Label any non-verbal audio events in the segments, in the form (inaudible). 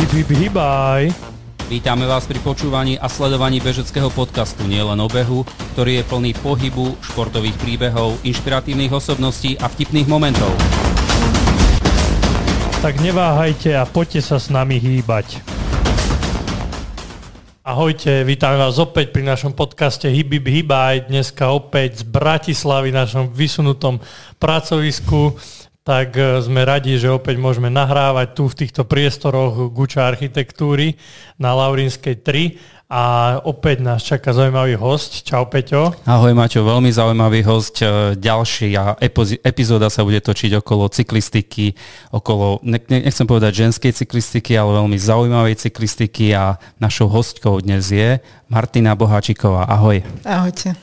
Hip, hip, hibaj. Vítame vás pri počúvaní a sledovaní bežeckého podcastu Nielen o behu, ktorý je plný pohybu, športových príbehov, inšpiratívnych osobností a vtipných momentov. Tak neváhajte a poďte sa s nami hýbať. Ahojte, vítam vás opäť pri našom podcaste Hip Hibaj. Dneska opäť z Bratislavy, našom vysunutom pracovisku tak e, sme radi, že opäť môžeme nahrávať tu v týchto priestoroch Guča architektúry na Laurinskej 3 a opäť nás čaká zaujímavý host. Čau Peťo. Ahoj Maťo, veľmi zaujímavý host. E, ďalšia epizóda sa bude točiť okolo cyklistiky, okolo, nechcem povedať ženskej cyklistiky, ale veľmi zaujímavej cyklistiky a našou hostkou dnes je Martina Boháčiková. Ahoj. Ahojte.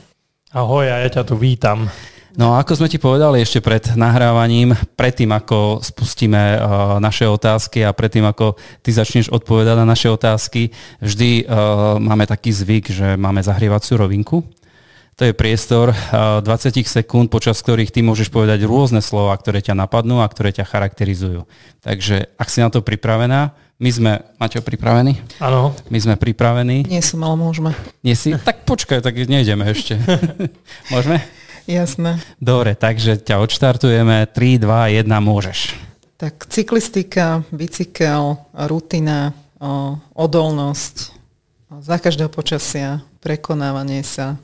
Ahoj a ja ťa tu vítam. No ako sme ti povedali ešte pred nahrávaním, predtým ako spustíme uh, naše otázky a predtým ako ty začneš odpovedať na naše otázky, vždy uh, máme taký zvyk, že máme zahrievaciu rovinku. To je priestor uh, 20 sekúnd, počas ktorých ty môžeš povedať rôzne slova, ktoré ťa napadnú a ktoré ťa charakterizujú. Takže ak si na to pripravená, my sme, Maťo, pripravení? Áno. My sme pripravení. Nie som, ale môžeme. Nie si? Tak počkaj, tak nejdeme ešte. (laughs) môžeme? Jasné. Dobre, takže ťa odštartujeme. 3, 2, 1, môžeš. Tak cyklistika, bicykel, rutina, odolnosť, za každého počasia, prekonávanie sa,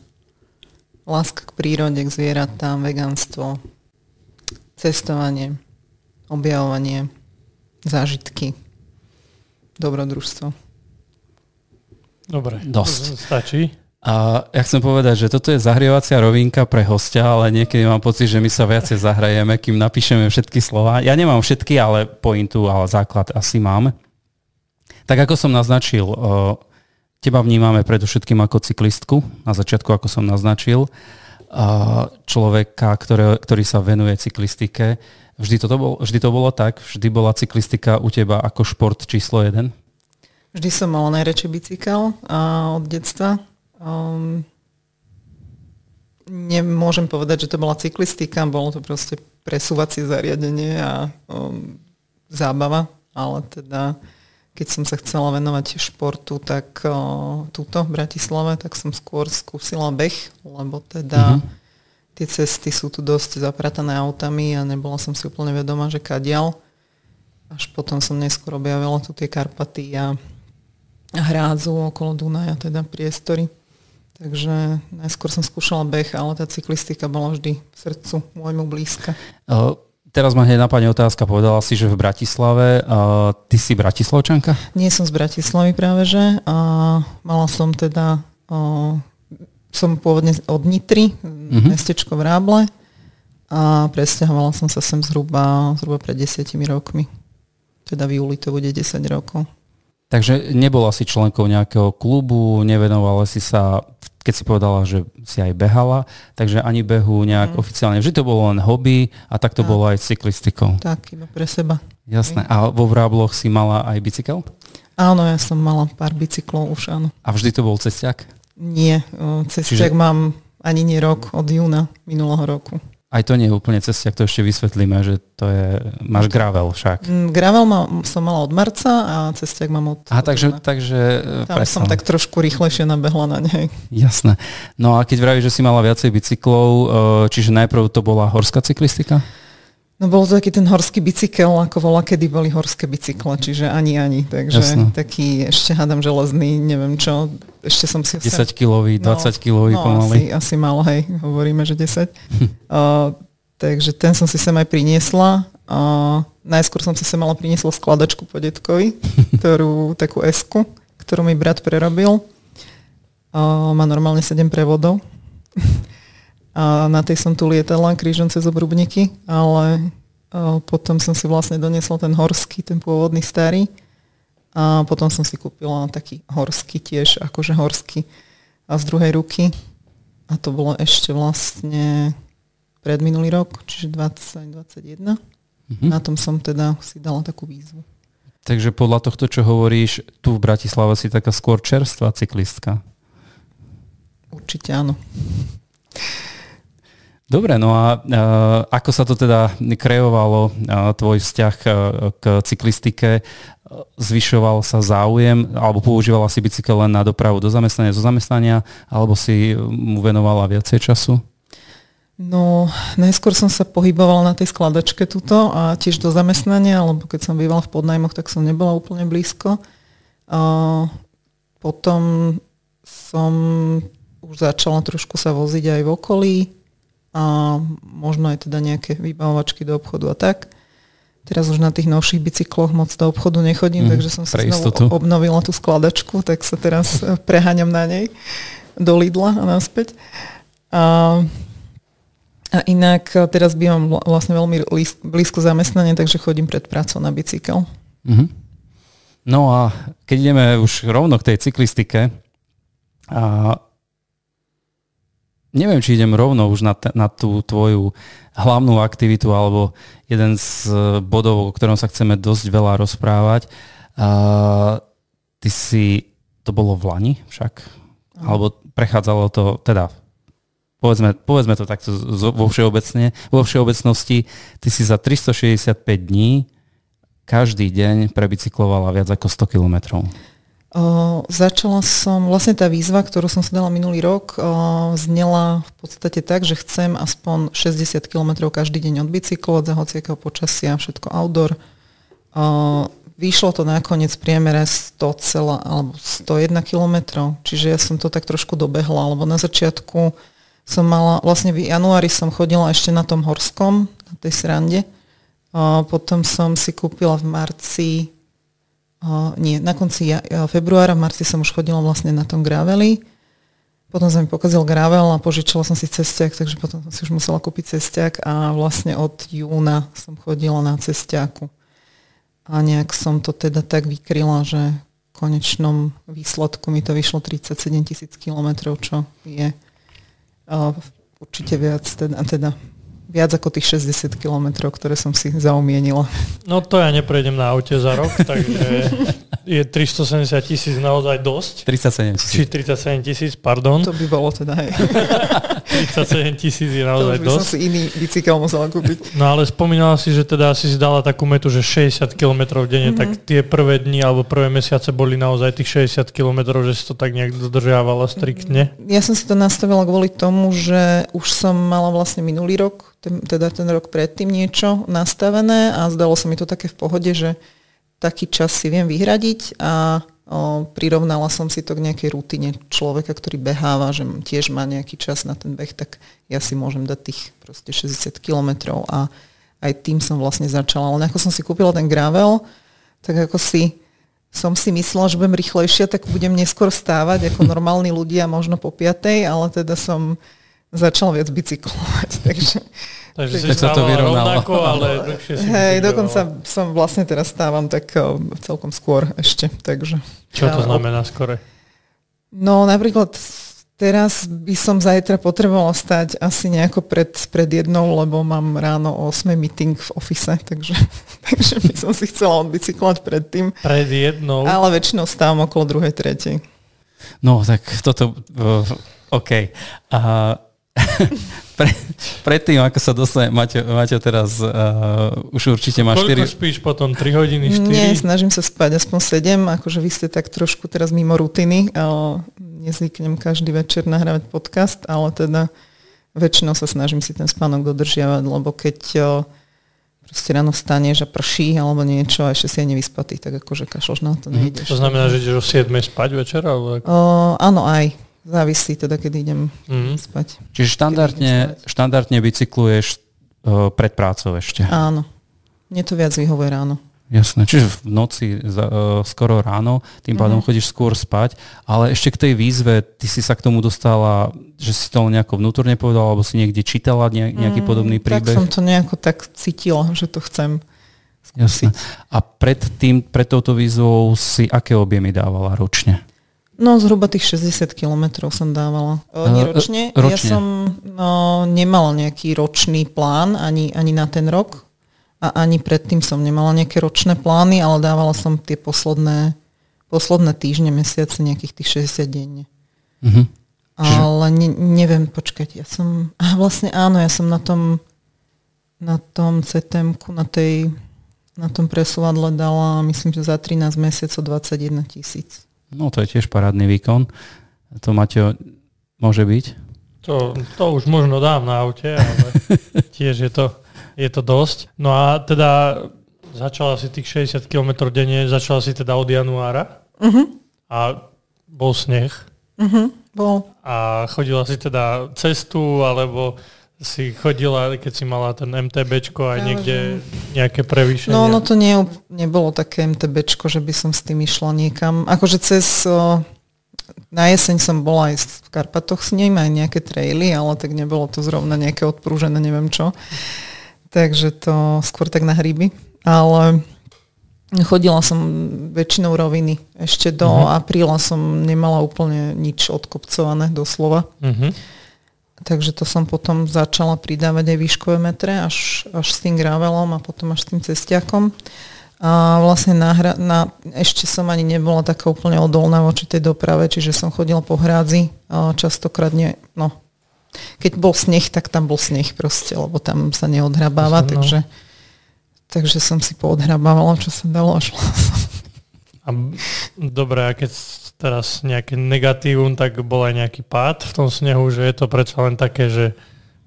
láska k prírode, k zvieratám, veganstvo, cestovanie, objavovanie, zážitky, dobrodružstvo. Dobre, Dosť. stačí. A ja chcem povedať, že toto je zahrievacia rovinka pre hostia, ale niekedy mám pocit, že my sa viacej zahrajeme, kým napíšeme všetky slova. Ja nemám všetky, ale pointu, ale základ asi mám. Tak ako som naznačil, teba vnímame predovšetkým ako cyklistku, na začiatku ako som naznačil, človeka, ktoré, ktorý sa venuje cyklistike. Vždy to, bol, vždy to bolo tak? Vždy bola cyklistika u teba ako šport číslo jeden? Vždy som mala najradšej bicykel od detstva Um, nemôžem povedať, že to bola cyklistika, bolo to proste presúvacie zariadenie a um, zábava, ale teda keď som sa chcela venovať športu, tak uh, túto v Bratislave, tak som skôr skúsila beh, lebo teda mm-hmm. tie cesty sú tu dosť zapratané autami a nebola som si úplne vedomá, že kadial. Až potom som neskôr objavila tu tie Karpaty a hrádzu okolo Dunaja, teda priestory. Takže najskôr som skúšala beh, ale tá cyklistika bola vždy v srdcu môjmu blízka. Uh, teraz ma hneď napadne otázka. Povedala si, že v Bratislave. Uh, ty si bratislavčanka? Nie som z Bratislavy práve, že. Uh, mala som teda... Uh, som pôvodne od Nitry, uh-huh. mestečko v Ráble. A presťahovala som sa sem zhruba, zhruba pred desiatimi rokmi. Teda v júli to bude 10 rokov. Takže nebola si členkou nejakého klubu, nevenovala si sa, keď si povedala, že si aj behala, takže ani behu nejak mm. oficiálne. Vždy to bolo len hobby a tak to tak. bolo aj s cyklistikou. Tak, iba pre seba. Jasné. A vo Vrábloch si mala aj bicykel? Áno, ja som mala pár bicyklov už, áno. A vždy to bol cestiak? Nie, cestiak Čiže... mám ani nie rok, od júna minulého roku. Aj to nie je úplne cesta, to ešte vysvetlíme, že to je, máš gravel však. Mm, gravel ma, som mala od marca a cestiak mám od... A takže, takže e, Tam presne. som tak trošku rýchlejšie nabehla na nej. Jasné. No a keď vravíš, že si mala viacej bicyklov, e, čiže najprv to bola horská cyklistika? No bol to taký ten horský bicykel, ako volá, kedy boli horské bicykle, čiže ani ani. Takže Jasne. taký ešte hádam železný, neviem čo. Ešte som si... 10 kilový, 20 no, kilový no, pomaly. Asi, asi málo, hej, hovoríme, že 10. uh, takže ten som si sem aj priniesla. Uh, najskôr som si sem mala priniesla skladačku po detkovi, (laughs) ktorú, takú esku, ktorú mi brat prerobil. Uh, má normálne 7 prevodov a na tej som tu lietala krížom cez obrubníky, ale potom som si vlastne doniesla ten horský, ten pôvodný starý a potom som si kúpila taký horský tiež, akože horský a z druhej ruky a to bolo ešte vlastne pred minulý rok, čiže 2021. Mm-hmm. Na tom som teda si dala takú výzvu. Takže podľa tohto, čo hovoríš, tu v Bratislave si taká skôr čerstvá cyklistka. Určite áno. Dobre, no a ako sa to teda kreovalo, tvoj vzťah k cyklistike? Zvyšoval sa záujem, alebo používala si bicykel len na dopravu do zamestnania, zo zamestnania, alebo si mu venovala viacej času? No, najskôr som sa pohybovala na tej skladačke tuto a tiež do zamestnania, lebo keď som bývala v podnajmoch, tak som nebola úplne blízko. A potom som už začala trošku sa voziť aj v okolí, a možno aj teda nejaké vybavovačky do obchodu a tak. Teraz už na tých novších bicykloch moc do obchodu nechodím, mm, takže som si znovu obnovila tú skladačku, tak sa teraz (laughs) preháňam na nej do Lidla a naspäť. A, a inak teraz bývam vlastne veľmi blízko zamestnanie, takže chodím pred prácou na bicykel. Mm-hmm. No a keď ideme už rovno k tej cyklistike, a neviem, či idem rovno už na, t- na tú tvoju hlavnú aktivitu alebo jeden z e, bodov, o ktorom sa chceme dosť veľa rozprávať. Uh, ty si, to bolo v Lani však? Alebo prechádzalo to, teda povedzme, povedzme to takto vo, všeobecne, vo všeobecnosti, ty si za 365 dní každý deň prebicyklovala viac ako 100 kilometrov. Začala som, vlastne tá výzva, ktorú som si dala minulý rok, uh, znela v podstate tak, že chcem aspoň 60 km každý deň odbicyklovať za hociakého počasia, všetko outdoor. Uh, vyšlo to nakoniec v priemere 100, alebo 101 km, čiže ja som to tak trošku dobehla, lebo na začiatku som mala, vlastne v januári som chodila ešte na tom horskom, na tej srande. Potom som si kúpila v marci Uh, nie, na konci februára, v marci som už chodila vlastne na tom graveli. Potom sa mi pokazil gravel a požičala som si cestiak, takže potom som si už musela kúpiť cestiak a vlastne od júna som chodila na cestiaku. A nejak som to teda tak vykryla, že v konečnom výsledku mi to vyšlo 37 tisíc kilometrov, čo je uh, určite viac, teda, teda viac ako tých 60 kilometrov, ktoré som si zaumienila. No to ja neprejdem na aute za rok, takže je 370 tisíc naozaj dosť. 37 tisíc. Či 37 tisíc, pardon. To by bolo teda, hej. (laughs) 37 tisíc je naozaj to by dosť. som si iný bicykel musela kúpiť. No ale spomínala si, že teda si si dala takú metu, že 60 km denne, mm-hmm. tak tie prvé dni alebo prvé mesiace boli naozaj tých 60 km, že si to tak nejak dodržiavala striktne? Ja som si to nastavila kvôli tomu, že už som mala vlastne minulý rok ten, teda ten rok predtým niečo nastavené a zdalo sa mi to také v pohode, že taký čas si viem vyhradiť a o, prirovnala som si to k nejakej rutine človeka, ktorý beháva, že tiež má nejaký čas na ten beh, tak ja si môžem dať tých proste 60 kilometrov a aj tým som vlastne začala. Ale ako som si kúpila ten gravel, tak ako si som si myslela, že budem rýchlejšia, tak budem neskôr stávať ako normálni ľudia, možno po piatej, ale teda som začal viac bicyklovať. (laughs) Takže, takže si sa to vyrovnalo. Rovnako, ale si Hej, dokonca som vlastne teraz stávam tak eh, celkom skôr ešte. Takže, Čo to znamená skore? No napríklad teraz by som zajtra potrebovala stať asi nejako pred, pred jednou, lebo mám ráno o 8 meeting v ofise, (laughs) takže, takže by som si chcela odbicyklovať predtým. Pred jednou? Ale väčšinou stávam okolo druhej, tretej. No, tak toto... Uh, OK. Uh, (laughs) Pre, predtým, ako sa dostane, Maťo, Maťo teraz uh, už určite má 4... Koľko spíš potom? 3 hodiny, 4? Nie, snažím sa spať aspoň 7, akože vy ste tak trošku teraz mimo rutiny. Uh, nezvyknem každý večer nahrávať podcast, ale teda väčšinou sa snažím si ten spánok dodržiavať, lebo keď uh, proste ráno staneš a prší alebo niečo a ešte si aj nevyspatý, tak akože kašloš na to mhm. nejdeš. To znamená, že ideš o 7 spať večer? Alebo... Uh, áno, aj. Závisí teda, kedy idem mm. spať. Čiže štandardne, spať. štandardne bicykluješ uh, pred prácou ešte? Áno. Mne to viac vyhovuje ráno. Jasné, čiže v noci uh, skoro ráno, tým pádom mm. chodíš skôr spať, ale ešte k tej výzve, ty si sa k tomu dostala, že si to nejako vnútorne povedala, alebo si niekde čítala nejaký mm, podobný príbeh? Tak som to nejako tak cítila, že to chcem skúsiť. Jasné. A pred, tým, pred touto výzvou si aké objemy dávala ročne? No zhruba tých 60 kilometrov som dávala. O, nie ročne. ročne. Ja som no, nemala nejaký ročný plán ani, ani na ten rok a ani predtým som nemala nejaké ročné plány, ale dávala som tie posledné, posledné týždne, mesiace nejakých tých 60 denne. Uh-huh. Ale ne, neviem, počkať, ja som, a vlastne áno, ja som na tom, na tom ctm na tej, na tom presúvadle dala, myslím, že za 13 mesiacov 21 tisíc. No to je tiež parádny výkon. To Maťo, môže byť? To, to už možno dám na aute, ale (laughs) tiež je to, je to dosť. No a teda začala si tých 60 km denne, začala si teda od januára uh-huh. a bol sneh. Uh-huh, bol. A chodila si teda cestu, alebo si chodila, keď si mala ten MTBčko aj niekde nejaké prevýšenie? No, no to nie, nebolo také MTBčko, že by som s tým išla niekam. Akože cez... Na jeseň som bola aj v Karpatoch s ním, aj nejaké traily, ale tak nebolo to zrovna nejaké odprúžené, neviem čo. Takže to skôr tak na hryby. Ale Chodila som väčšinou roviny. Ešte do uh-huh. apríla som nemala úplne nič odkopcované, doslova. Uh-huh. Takže to som potom začala pridávať aj výškové metre, až, až s tým gravelom a potom až s tým cestiakom. A vlastne na, na, ešte som ani nebola taká úplne odolná voči tej doprave, čiže som chodila po hrádzi a častokrát nie, no, keď bol sneh, tak tam bol sneh proste, lebo tam sa neodhrabáva, no. takže Takže som si poodhrabávala, čo sa dalo a šla som. A dobre, a keď teraz nejaké negatívum, tak bol aj nejaký pád v tom snehu, že je to predsa len také, že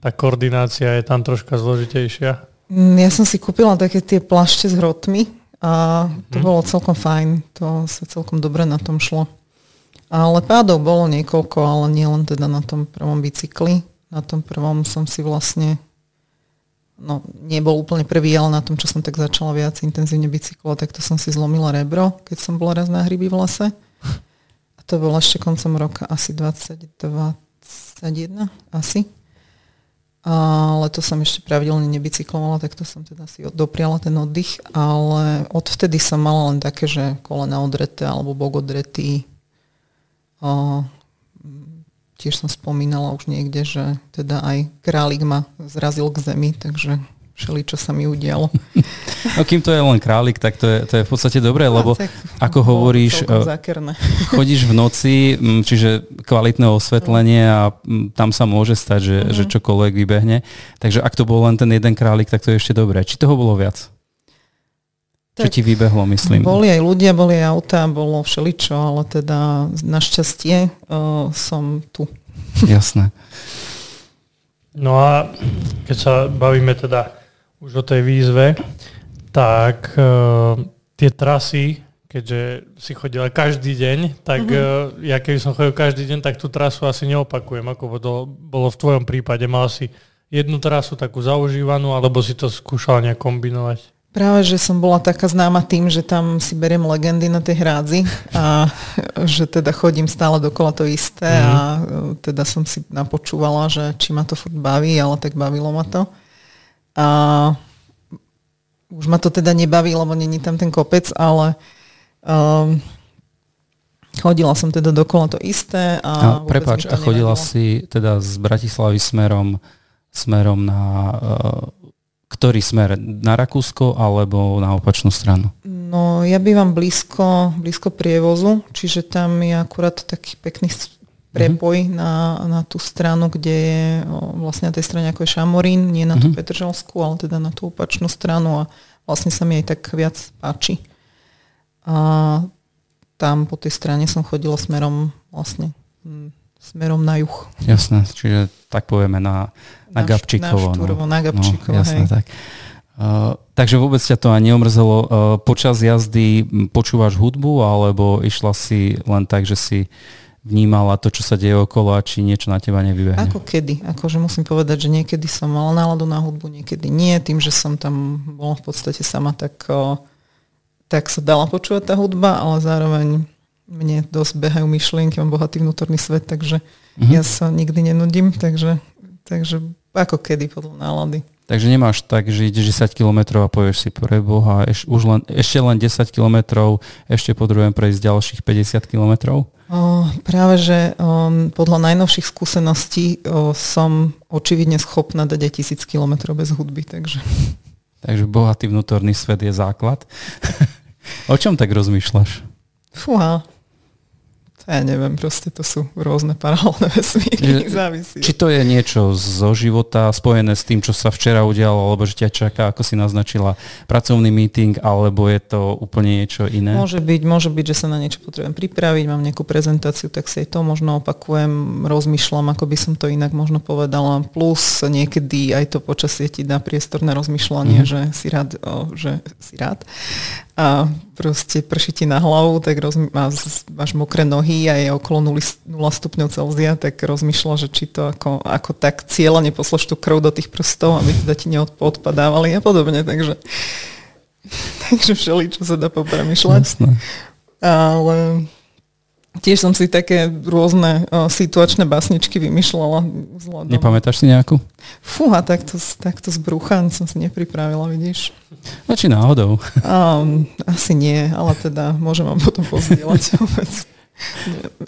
tá koordinácia je tam troška zložitejšia? Mm, ja som si kúpila také tie plašte s hrotmi a to hmm. bolo celkom fajn. To sa celkom dobre na tom šlo. Ale pádov bolo niekoľko, ale nie len teda na tom prvom bicykli. Na tom prvom som si vlastne no nebol úplne prvý, ale na tom, čo som tak začala viac intenzívne bicyklovať, tak to som si zlomila rebro, keď som bola raz na hryby v lese. To bolo ešte koncom roka asi 2021, asi. Ale to som ešte pravidelne nebicyklovala, tak to som teda si dopriala ten oddych, ale odvtedy som mala len také, že kolena odreté alebo bok odretý. A tiež som spomínala už niekde, že teda aj králik ma zrazil k zemi, takže všeli, čo sa mi udialo. No kým to je len králik, tak to je, to je v podstate dobré, lebo ako hovoríš, eh, (laughs) chodíš v noci, mm, čiže kvalitné osvetlenie a mm, tam sa môže stať, že, mm-hmm. že čokoľvek vybehne. Takže ak to bol len ten jeden králik, tak to je ešte dobré. Či toho bolo viac? Tak, Čo ti vybehlo, myslím? Boli aj ľudia, boli aj autá, bolo všeličo, ale teda našťastie uh, som tu. Jasné. No a keď sa bavíme teda už o tej výzve, tak uh, tie trasy, keďže si chodila každý deň, tak mm-hmm. uh, ja keby som chodil každý deň, tak tú trasu asi neopakujem, ako bolo, bolo v tvojom prípade. Mal si jednu trasu takú zaužívanú, alebo si to skúšal nejak kombinovať? Práve, že som bola taká známa tým, že tam si beriem legendy na tej hrádzi a (laughs) že teda chodím stále dokola to isté mm. a e, teda som si napočúvala, že či ma to furt baví, ale tak bavilo ma to. A už ma to teda nebaví, lebo není tam ten kopec, ale um, chodila som teda dokola to isté. A, a prepáč, a chodila si teda z Bratislavy smerom, smerom na uh, ktorý smer? Na Rakúsko alebo na opačnú stranu? No, ja bývam blízko, blízko prievozu, čiže tam je akurát taký pekný prepoj uh-huh. na, na tú stranu, kde je vlastne na tej strane ako je Šamorín, nie na tú uh-huh. Petržalskú, ale teda na tú opačnú stranu a vlastne sa mi aj tak viac páči. A tam po tej strane som chodila smerom vlastne smerom na juh. Jasné, čiže tak povieme na, na, na Gabčíkovo. Na Štúrovo, no. na Gabčíkovo, no, jasné, hej. tak. Uh, takže vôbec ťa to ani neomrzelo. Uh, počas jazdy počúvaš hudbu, alebo išla si len tak, že si vnímala to, čo sa deje okolo a či niečo na teba nevybehne? Ako kedy. Akože musím povedať, že niekedy som mala náladu na hudbu, niekedy nie. Tým, že som tam bola v podstate sama, tak, tak sa dala počúvať tá hudba, ale zároveň mne dosť behajú myšlienky, mám bohatý vnútorný svet, takže mm-hmm. ja sa nikdy nenudím, takže, takže ako kedy podľa nálady. Takže nemáš tak, že ideš 10 km a povieš si pre Boha, eš, už len, ešte len 10 km, ešte potrebujem prejsť ďalších 50 km? O, práve, že o, podľa najnovších skúseností o, som očividne schopná dať aj 1000 km bez hudby, takže... (laughs) Takže bohatý vnútorný svet je základ. (laughs) o čom tak rozmýšľaš? Fúha, ja neviem, proste to sú rôzne paralelné vesmíry, závisí. Či to je niečo zo života spojené s tým, čo sa včera udialo, alebo že ťa čaká, ako si naznačila, pracovný meeting, alebo je to úplne niečo iné? Môže byť, môže byť, že sa na niečo potrebujem pripraviť, mám nejakú prezentáciu, tak si aj to možno opakujem, rozmýšľam, ako by som to inak možno povedala. Plus niekedy aj to počasie ti dá priestor na rozmýšľanie, mm. že si rád, o, že si rád a proste prší ti na hlavu, tak rozmy- máš mokré nohy a je okolo 0, 0 stupňov Celzia, tak rozmýšľa, že či to ako, ako tak cieľa neposlaš tú krv do tých prstov, aby teda ti neodpadávali a podobne, takže (laughs) takže všeli, čo sa dá popremýšľať. Jasne. Ale Tiež som si také rôzne uh, situačné basničky vymýšľala. Vzhľadom. Nepamätáš si nejakú? Fúha, takto, takto z brucha som si nepripravila, vidíš. No či náhodou. Um, asi nie, ale teda môžem vám potom pozdieľať (laughs)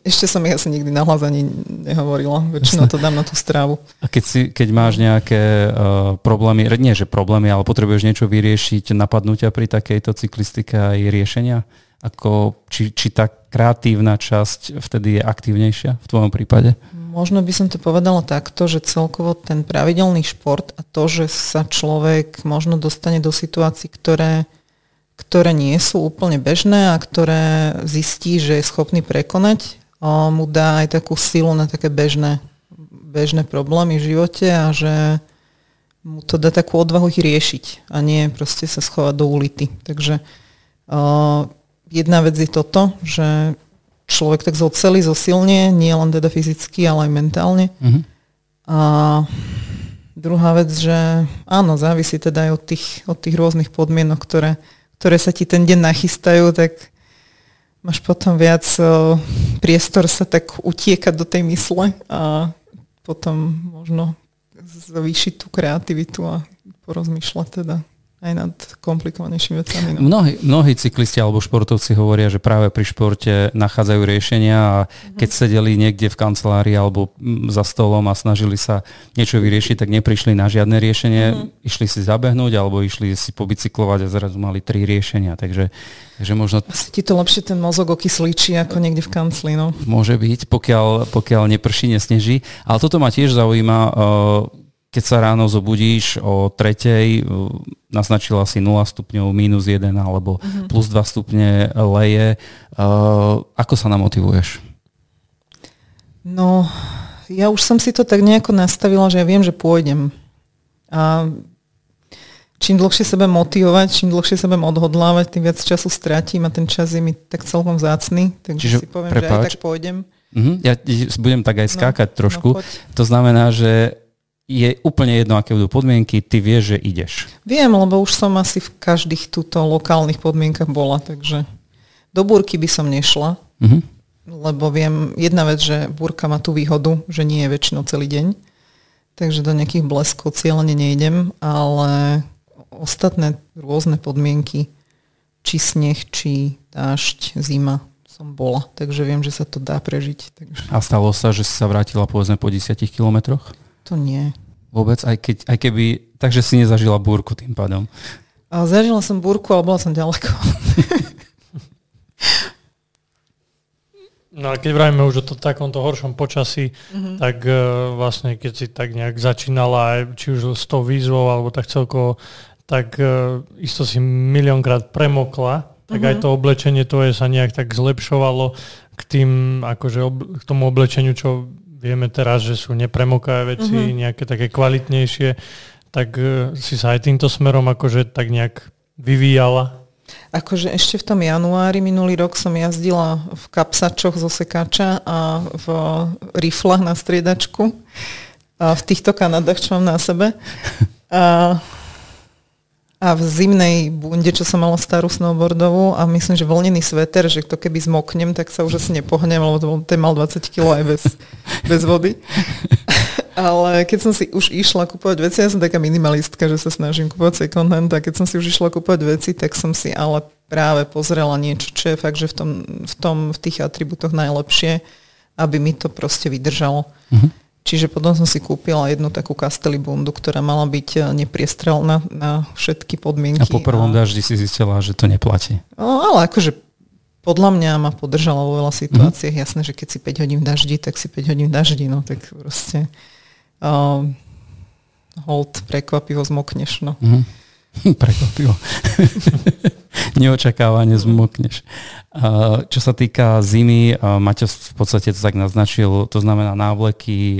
Ešte som ich asi nikdy nahlas ani nehovorila. Väčšinou to dám na tú strávu. A keď, si, keď máš nejaké uh, problémy, nie že problémy, ale potrebuješ niečo vyriešiť, napadnutia pri takejto cyklistike aj riešenia? Ako, či, či tá kreatívna časť vtedy je aktívnejšia v tvojom prípade? Možno by som to povedala takto, že celkovo ten pravidelný šport a to, že sa človek možno dostane do situácií, ktoré, ktoré nie sú úplne bežné a ktoré zistí, že je schopný prekonať, mu dá aj takú silu na také bežné, bežné problémy v živote a že mu to dá takú odvahu ich riešiť a nie proste sa schovať do ulity. Takže jedna vec je toto, že človek tak zoceli, zosilne, nie len teda fyzicky, ale aj mentálne. Mm-hmm. A druhá vec, že áno, závisí teda aj od tých, od tých rôznych podmienok, ktoré, ktoré sa ti ten deň nachystajú, tak máš potom viac priestor sa tak utiekať do tej mysle a potom možno zvýšiť tú kreativitu a porozmýšľať teda aj nad komplikovanejšími vecami. No. Mnohí, mnohí cyklisti alebo športovci hovoria, že práve pri športe nachádzajú riešenia a keď sedeli niekde v kancelárii alebo za stolom a snažili sa niečo vyriešiť, tak neprišli na žiadne riešenie. Mm-hmm. Išli si zabehnúť alebo išli si pobicyklovať a zrazu mali tri riešenia. Takže, takže možno... Asi ti to lepšie ten mozog okyslíči ako niekde v kancli. No. Môže byť, pokiaľ, pokiaľ neprší, nesneží. Ale toto ma tiež zaujíma. Uh, keď sa ráno zobudíš o tretej, naznačila si 0 stupňov, minus 1 alebo uh-huh. plus 2 stupne leje. Uh, ako sa namotivuješ? No, ja už som si to tak nejako nastavila, že ja viem, že pôjdem. A čím dlhšie sebe motivovať, čím dlhšie sebe odhodlávať, tým viac času stratím a ten čas je mi tak celkom zácný, takže Čiže, si poviem, prepáč. že aj tak pôjdem. Uh-huh. Ja budem tak aj no, skákať no, trošku. No, to znamená, že je úplne jedno, aké budú podmienky, ty vieš, že ideš. Viem, lebo už som asi v každých túto lokálnych podmienkach bola, takže do búrky by som nešla, uh-huh. lebo viem, jedna vec, že búrka má tú výhodu, že nie je väčšinou celý deň, takže do nejakých bleskov cieľene nejdem, ale ostatné rôzne podmienky, či sneh, či dážď, zima, som bola, takže viem, že sa to dá prežiť. Takže... A stalo sa, že si sa vrátila povedzme po 10 kilometroch? To nie. Vôbec, aj, keď, aj keby, takže si nezažila búrku tým pádom. A zažila som búrku, ale bola som ďaleko. No a keď vrajme už o to, takomto horšom počasí, mm-hmm. tak uh, vlastne keď si tak nejak začínala, či už s tou výzvou, alebo tak celkovo, tak uh, isto si miliónkrát premokla, tak mm-hmm. aj mhm. to oblečenie tvoje sa nejak tak zlepšovalo k tým, akože ob, k tomu oblečeniu, čo vieme teraz, že sú nepremokavé veci, mm-hmm. nejaké také kvalitnejšie, tak uh, si sa aj týmto smerom akože tak nejak vyvíjala? Akože ešte v tom januári minulý rok som jazdila v kapsačoch zo sekáča a v riflách na striedačku. A v týchto Kanadách, čo mám na sebe. A a v zimnej bunde, čo som mala starú snowboardovú a myslím, že vlnený sveter, že to keby zmoknem, tak sa už asi nepohnem, lebo to, ten mal 20 kg aj bez, bez vody. (laughs) Ale keď som si už išla kúpovať veci, ja som taká minimalistka, že sa snažím kúpovať second hand, a keď som si už išla kúpovať veci, tak som si ale práve pozrela niečo, čo je fakt, že v, tom, v, tom, v tých atributoch najlepšie, aby mi to proste vydržalo. Mm-hmm. Čiže potom som si kúpila jednu takú Castelibundu, ktorá mala byť eh, nepriestrelná na všetky podmienky. A po prvom a... daždi si zistila, že to neplatí. No, ale akože podľa mňa ma podržala vo veľa situáciách. Mm. Jasné, že keď si 5 hodín daždi, tak si 5 hodín daždi, no tak proste uh, hold prekvapivo zmokneš. No. Mm. (laughs) Prekvapivo. (laughs) Neočakávane zmokneš. Čo sa týka zimy, Maťo v podstate to tak naznačil, to znamená návleky,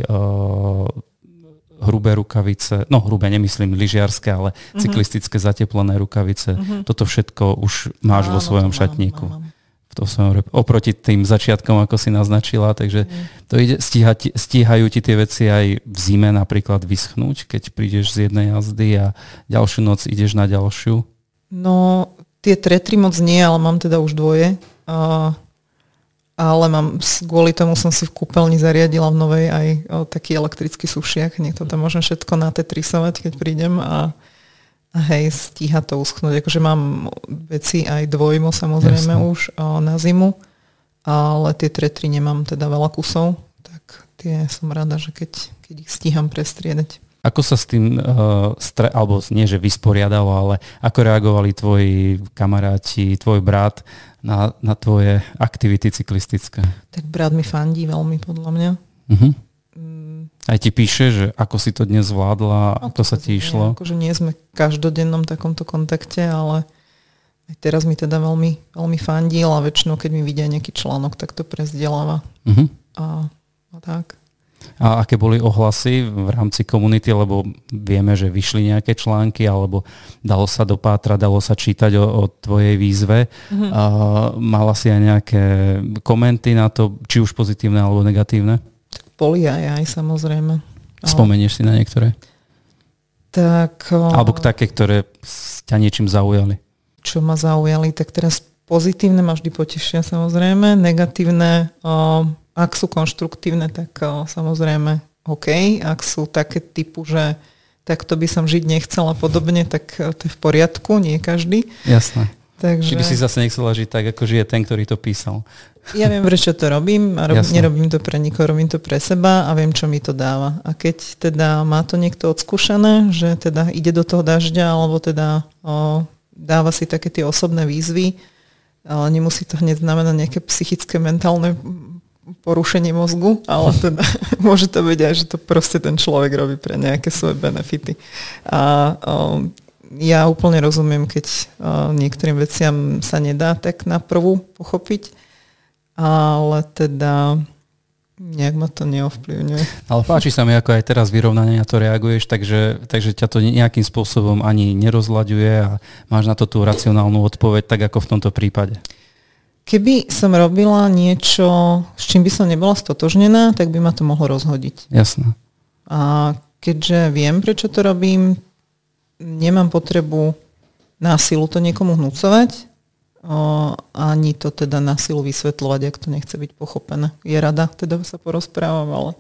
hrubé rukavice, no hrubé nemyslím lyžiarske, ale uh-huh. cyklistické zateplené rukavice. Uh-huh. Toto všetko už máš Áno, vo svojom šatníku. Mám, mám. V tom svojom, oproti tým začiatkom, ako si naznačila, takže to ide, stíha, stíhajú ti tie veci aj v zime napríklad vyschnúť, keď prídeš z jednej jazdy a ďalšiu noc ideš na ďalšiu? No, tie tretry moc nie, ale mám teda už dvoje. Uh, ale mám, kvôli tomu som si v kúpeľni zariadila v novej aj o, taký elektrický sušiak, nech to tam môžem všetko natetrisovať, keď prídem a, a hej, stíha to uschnúť. Akože mám veci aj dvojmo samozrejme Jasne. už o, na zimu, ale tie tretry nemám teda veľa kusov, tak tie som rada, že keď, keď ich stíham prestriedať. Ako sa s tým, uh, stre, alebo nie, že vysporiadalo, ale ako reagovali tvoji kamaráti, tvoj brat na, na tvoje aktivity cyklistické? Tak brat mi fandí veľmi, podľa mňa. Uh-huh. Aj ti píše, že ako si to dnes zvládla, ako sa ti išlo? Akože nie sme v každodennom takomto kontakte, ale aj teraz mi teda veľmi, veľmi fandí a väčšinou, keď mi vidia nejaký článok, tak to prezdieláva. Uh-huh. A, a tak. A aké boli ohlasy v rámci komunity, lebo vieme, že vyšli nejaké články, alebo dalo sa dopátrať, dalo sa čítať o, o tvojej výzve. Mm-hmm. A mala si aj nejaké komenty na to, či už pozitívne alebo negatívne? Boli aj, aj samozrejme. Spomenieš si na niektoré? Tak... Alebo také, ktoré ťa niečím zaujali? Čo ma zaujali, tak teraz pozitívne ma vždy potešia samozrejme, negatívne o, ak sú konštruktívne, tak o, samozrejme OK. Ak sú také typu, že takto by som žiť nechcela podobne, tak to je v poriadku, nie každý. Jasné. Takže... Či by si zase nechcela žiť tak, ako žije ten, ktorý to písal. Ja viem, prečo to robím a rob, nerobím to pre nikoho, robím to pre seba a viem, čo mi to dáva. A keď teda má to niekto odskúšané, že teda ide do toho dažďa alebo teda o, dáva si také tie osobné výzvy, ale nemusí to hneď znamenať nejaké psychické, mentálne porušenie mozgu, ale (laughs) teda (laughs) môže to byť aj, že to proste ten človek robí pre nejaké svoje benefity. A um, ja úplne rozumiem, keď uh, niektorým veciam sa nedá tak na prvú pochopiť, ale teda nejak ma to neovplyvňuje. Ale páči sa mi, ako aj teraz vyrovnanie na to reaguješ, takže, takže ťa to nejakým spôsobom ani nerozlaďuje a máš na to tú racionálnu odpoveď, tak ako v tomto prípade. Keby som robila niečo, s čím by som nebola stotožnená, tak by ma to mohlo rozhodiť. Jasné. A keďže viem, prečo to robím, nemám potrebu násilu to niekomu hnúcovať, o, ani to teda násilu vysvetľovať, ak to nechce byť pochopené. Je rada, teda sa porozprávam, ale,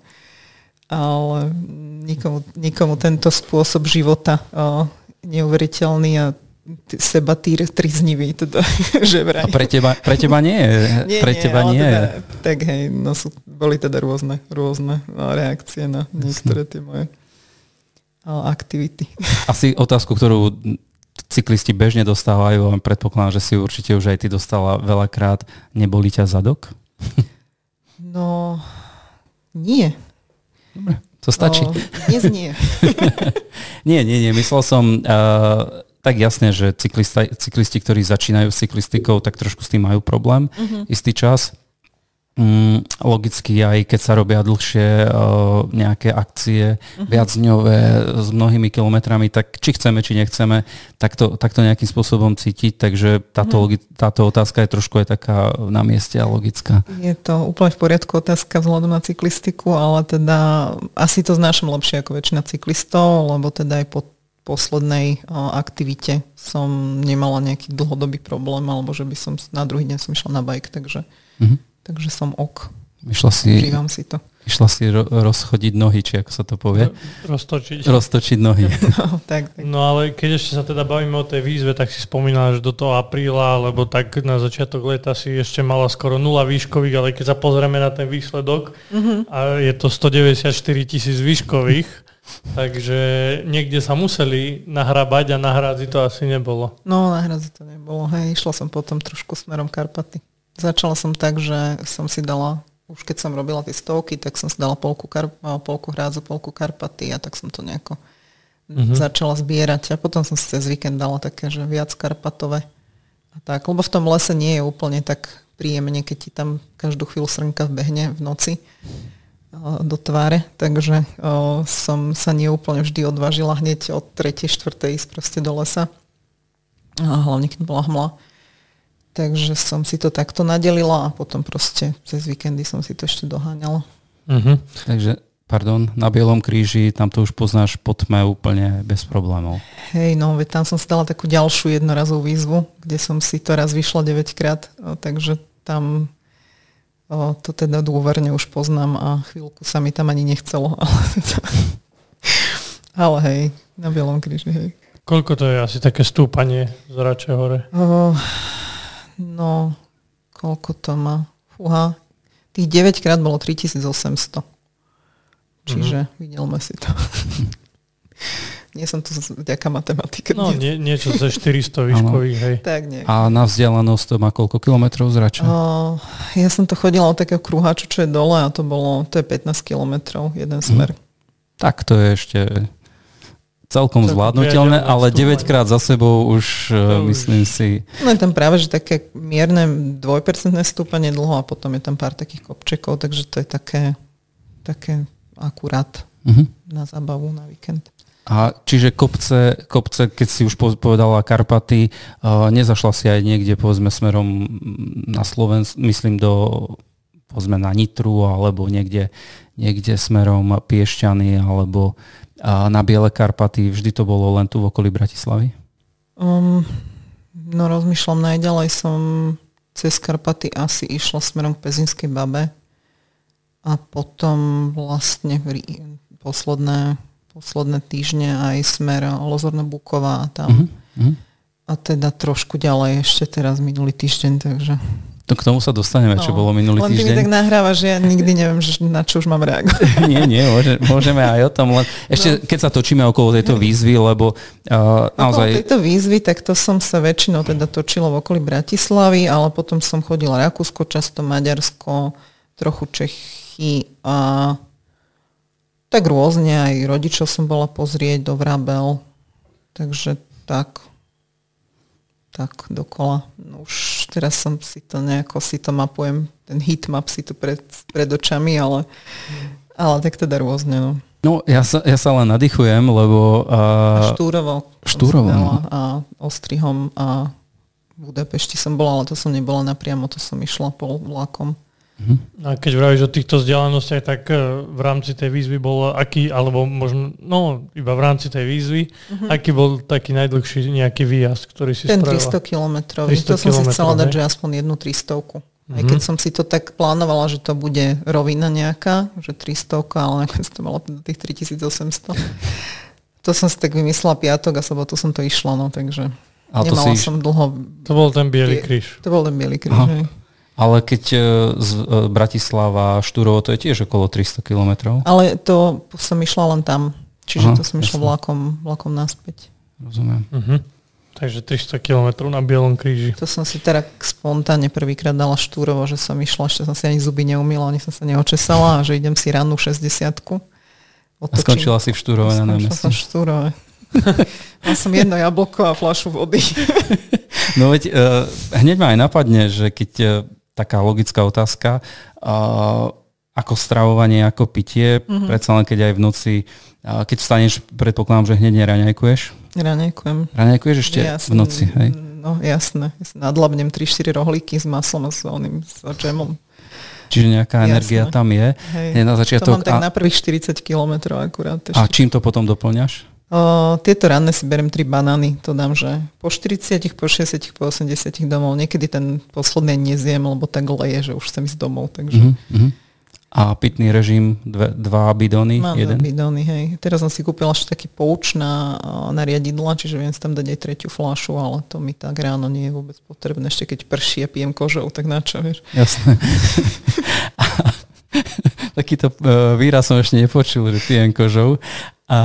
ale nikomu, nikomu tento spôsob života o, neuveriteľný a seba týr, triznivý, teda, (laughs) že vraj. A pre teba, pre teba nie je. (laughs) nie, pre teba nie, nie. Teda, tak hej, no sú, boli teda rôzne, rôzne no, reakcie na niektoré tie moje aktivity. (laughs) Asi otázku, ktorú cyklisti bežne dostávajú, a predpokladám, že si určite už aj ty dostala veľakrát, neboli ťa zadok? No, nie. Dobre, to stačí. No, dnes nie. nie, nie, nie. Myslel som, uh, tak jasne, že cyklista, cyklisti, ktorí začínajú s cyklistikou, tak trošku s tým majú problém uh-huh. istý čas. Mm, logicky aj keď sa robia dlhšie uh, nejaké akcie, uh-huh. viacdňové s mnohými kilometrami, tak či chceme, či nechceme, tak to, tak to nejakým spôsobom cítiť. Takže táto, uh-huh. logi- táto otázka je trošku aj taká na mieste a logická. Je to úplne v poriadku otázka vzhľadom na cyklistiku, ale teda asi to znášam lepšie ako väčšina cyklistov, lebo teda aj po poslednej aktivite som nemala nejaký dlhodobý problém, alebo že by som na druhý deň som išla na bike, takže, mm-hmm. takže som ok. Išla si, si to. Išla si ro- rozchodiť nohy, či ako sa to povie? Roztočiť. Roztočiť nohy. (laughs) No, tak, tak. no ale keď ešte sa teda bavíme o tej výzve, tak si spomínala, že do toho apríla, lebo tak na začiatok leta si ešte mala skoro nula výškových, ale keď sa pozrieme na ten výsledok, mm-hmm. a je to 194 tisíc výškových, Takže niekde sa museli nahrabať a nahrádzi to asi nebolo. No, nahrádzi to nebolo. Hej, išla som potom trošku smerom Karpaty. Začala som tak, že som si dala, už keď som robila tie stovky, tak som si dala polku, Kar- polku hrádzu, polku Karpaty a tak som to nejako mm-hmm. začala zbierať. A potom som si cez víkend dala také, že viac Karpatové. A tak, lebo v tom lese nie je úplne tak príjemne, keď ti tam každú chvíľu srnka vbehne v noci do tváre, takže o, som sa neúplne vždy odvážila hneď od 3. 4. ísť proste do lesa. A hlavne keď bola hmla. Takže som si to takto nadelila a potom proste cez víkendy som si to ešte doháňala. Uh-huh. Takže, pardon, na Bielom kríži, tam to už poznáš po tme úplne bez problémov. Hej, no, veď tam som si dala takú ďalšiu jednorazovú výzvu, kde som si to raz vyšla 9 krát, takže tam to teda dôverne už poznám a chvíľku sa mi tam ani nechcelo. (laughs) Ale, ale hej, na Bielom kríži, hej. Koľko to je asi také stúpanie z Rače hore? O, no, koľko to má? Fúha. Tých 9 krát bolo 3800. Čiže mm-hmm. si to. (laughs) Nie som tu vďaka matematike. No, nie, niečo ze 400 (laughs) výškových, hej. Tak nie. A na vzdialenosť to má koľko kilometrov zrača? O, ja som to chodila od takého kruhaču, čo je dole a to bolo, to je 15 kilometrov, jeden mhm. smer. Hmm. Tak to je ešte celkom to zvládnutelné, ale 9 krát za sebou už, uh, myslím si... No je tam práve, že také mierne dvojpercentné stúpanie dlho a potom je tam pár takých kopčekov, takže to je také, také akurát uh-huh. na zábavu na víkend. A čiže kopce, kopce, keď si už povedala Karpaty, uh, nezašla si aj niekde, povedzme, smerom na Slovensku, myslím do, povedzme, na Nitru, alebo niekde, niekde smerom Piešťany, alebo na Biele Karpaty. Vždy to bolo len tu v okolí Bratislavy? Um, no rozmýšľam, najďalej som cez Karpaty asi išla smerom k Pezinskej babe a potom vlastne posledné posledné týždne aj smer Lozorno Buková a tam. Uh-huh. A teda trošku ďalej ešte teraz minulý týždeň, takže... To k tomu sa dostaneme, no, čo bolo minulý len týždeň. Len ty mi tak nahráva, že ja nikdy neviem, že na čo už mám reagovať. (laughs) nie, nie, môže, môžeme aj o tom. Len ešte no. keď sa točíme okolo tejto výzvy, lebo uh, naozaj... Okolo tejto výzvy, tak to som sa väčšinou teda točila v okolí Bratislavy, ale potom som chodila Rakúsko, často Maďarsko, trochu Čechy a tak rôzne, aj rodičov som bola pozrieť do Vrabel, takže tak, tak dokola. No už teraz som si to nejako, si to mapujem, ten hitmap si tu pred, pred očami, ale, ale tak teda rôzne. No. No, ja sa, ja sa len nadýchujem, lebo... Uh, a Štúrovo. Štúrovo. No. A Ostrihom a v Budapešti som bola, ale to som nebola napriamo, to som išla pol vlakom. Uh-huh. A keď vravíš o týchto vzdialenostiach, tak e, v rámci tej výzvy bol aký, alebo možno, no iba v rámci tej výzvy, uh-huh. aký bol taký najdlhší nejaký výjazd, ktorý si Ten spravila? 300 kilometrový, to som si chcela dať, že aspoň jednu 300 uh-huh. Aj keď som si to tak plánovala, že to bude rovina nejaká, že 300, ale nakoniec to malo tých 3800. (laughs) to som si tak vymyslela piatok a sobotu som to išla, no takže ale nemala si... som dlho... To bol ten biely kríž. To bol ten biely kríž. Ale keď e, z e, Bratislava, Štúrovo, to je tiež okolo 300 kilometrov. Ale to som išla len tam. Čiže Aha, to som išla vlakom, vlakom naspäť. Rozumiem. Uh-huh. Takže 300 kilometrov na Bielom kríži. To som si teda spontánne prvýkrát dala Štúrovo, že som išla, ešte som si ani zuby neumila, ani som sa neočesala a že idem si rannú 60 A skončila si v Štúrove na námestí. Skončila som v Štúrove. (laughs) Mal som jedno jablko a flašu vody. no veď uh, hneď ma aj napadne, že keď uh, taká logická otázka. Uh, ako stravovanie, ako pitie, mm-hmm. predsa len keď aj v noci, uh, keď vstaneš, predpokladám, že hneď neraňajkuješ? Raňajkujem. Raňajkuješ ešte jasne, v noci, hej? No jasné. Nadlabnem 3-4 rohlíky s maslom a s oným, s džemom. Čiže nejaká Jasné. energia tam je. Hej. na začiatok. To mám tak a... na prvých 40 kilometrov akurát. Ešte. A čím to potom doplňaš? O, tieto ranné si berem tri banány, to dám, že po 40, po 60, po 80 domov. Niekedy ten posledný nezjem, lebo tak leje, že už chcem ísť domov. Takže... Mm-hmm. A pitný režim, dve, dva bidóny? Mám jeden? dva bidóny, hej. Teraz som si kúpila ešte taký pouč na, na riadidla, čiže viem si tam dať aj tretiu flášu, ale to mi tak ráno nie je vôbec potrebné. Ešte keď prší a pijem kožou, tak na čo, vieš. Jasné. (laughs) Takýto uh, výraz som ešte nepočul, že pijem kožou. A,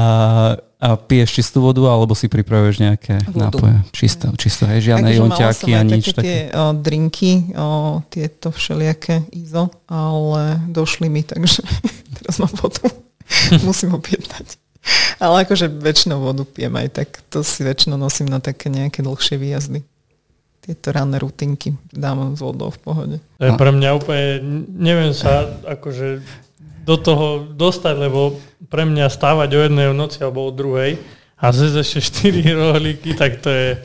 a piješ čistú vodu, alebo si pripravuješ nejaké Vodu. nápoje? Čisto, čisto, hej, žiadne Takže jonťáky a nič také tie o, drinky, o, tieto všelijaké IZO, ale došli mi, takže (laughs) teraz mám vodu. (laughs) Musím objednať. Ale akože väčšinou vodu pijem aj tak. To si väčšinou nosím na také nejaké dlhšie výjazdy. Tieto ranné rutinky dávam s vodou v pohode. To je pre mňa úplne, neviem sa akože do toho dostať, lebo pre mňa stávať o jednej v noci alebo o druhej a zjesť ešte 4 (laughs) rohlíky, tak to je,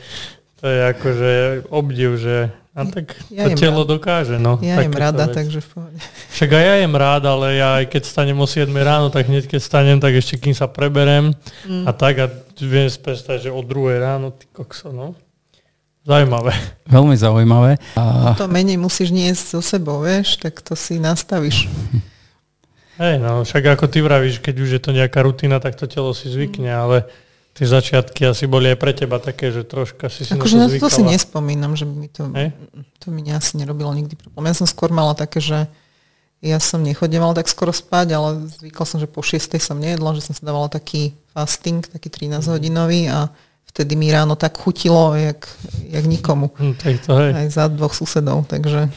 to je akože obdiv, že a tak Ja to telo rád. dokáže. No, Ja jem rada, veci. takže v pohode. (laughs) Však aj ja jem rád, ale ja aj keď stanem o 7 ráno, tak hneď keď stanem, tak ešte kým sa preberem Mm. a tak a viem si predstaviť, že o 2 ráno, ty kokso, no. Zaujímavé. Veľmi zaujímavé. A To menej musíš niesť so sebou, vieš, tak to si nastavíš. (laughs) Hej, no, však ako ty vravíš, keď už je to nejaká rutina, tak to telo si zvykne, ale tie začiatky asi boli aj pre teba také, že troška si si Akože na na to to si nespomínam, že by mi to, Hej? to mi asi nerobilo nikdy problém. Ja som skôr mala také, že ja som nechodievala tak skoro spať, ale zvykla som, že po 6 som nejedla, že som si dávala taký fasting, taký 13 hodinový a vtedy mi ráno tak chutilo, jak, jak nikomu. Hm, tak to hej. Aj za dvoch susedov, takže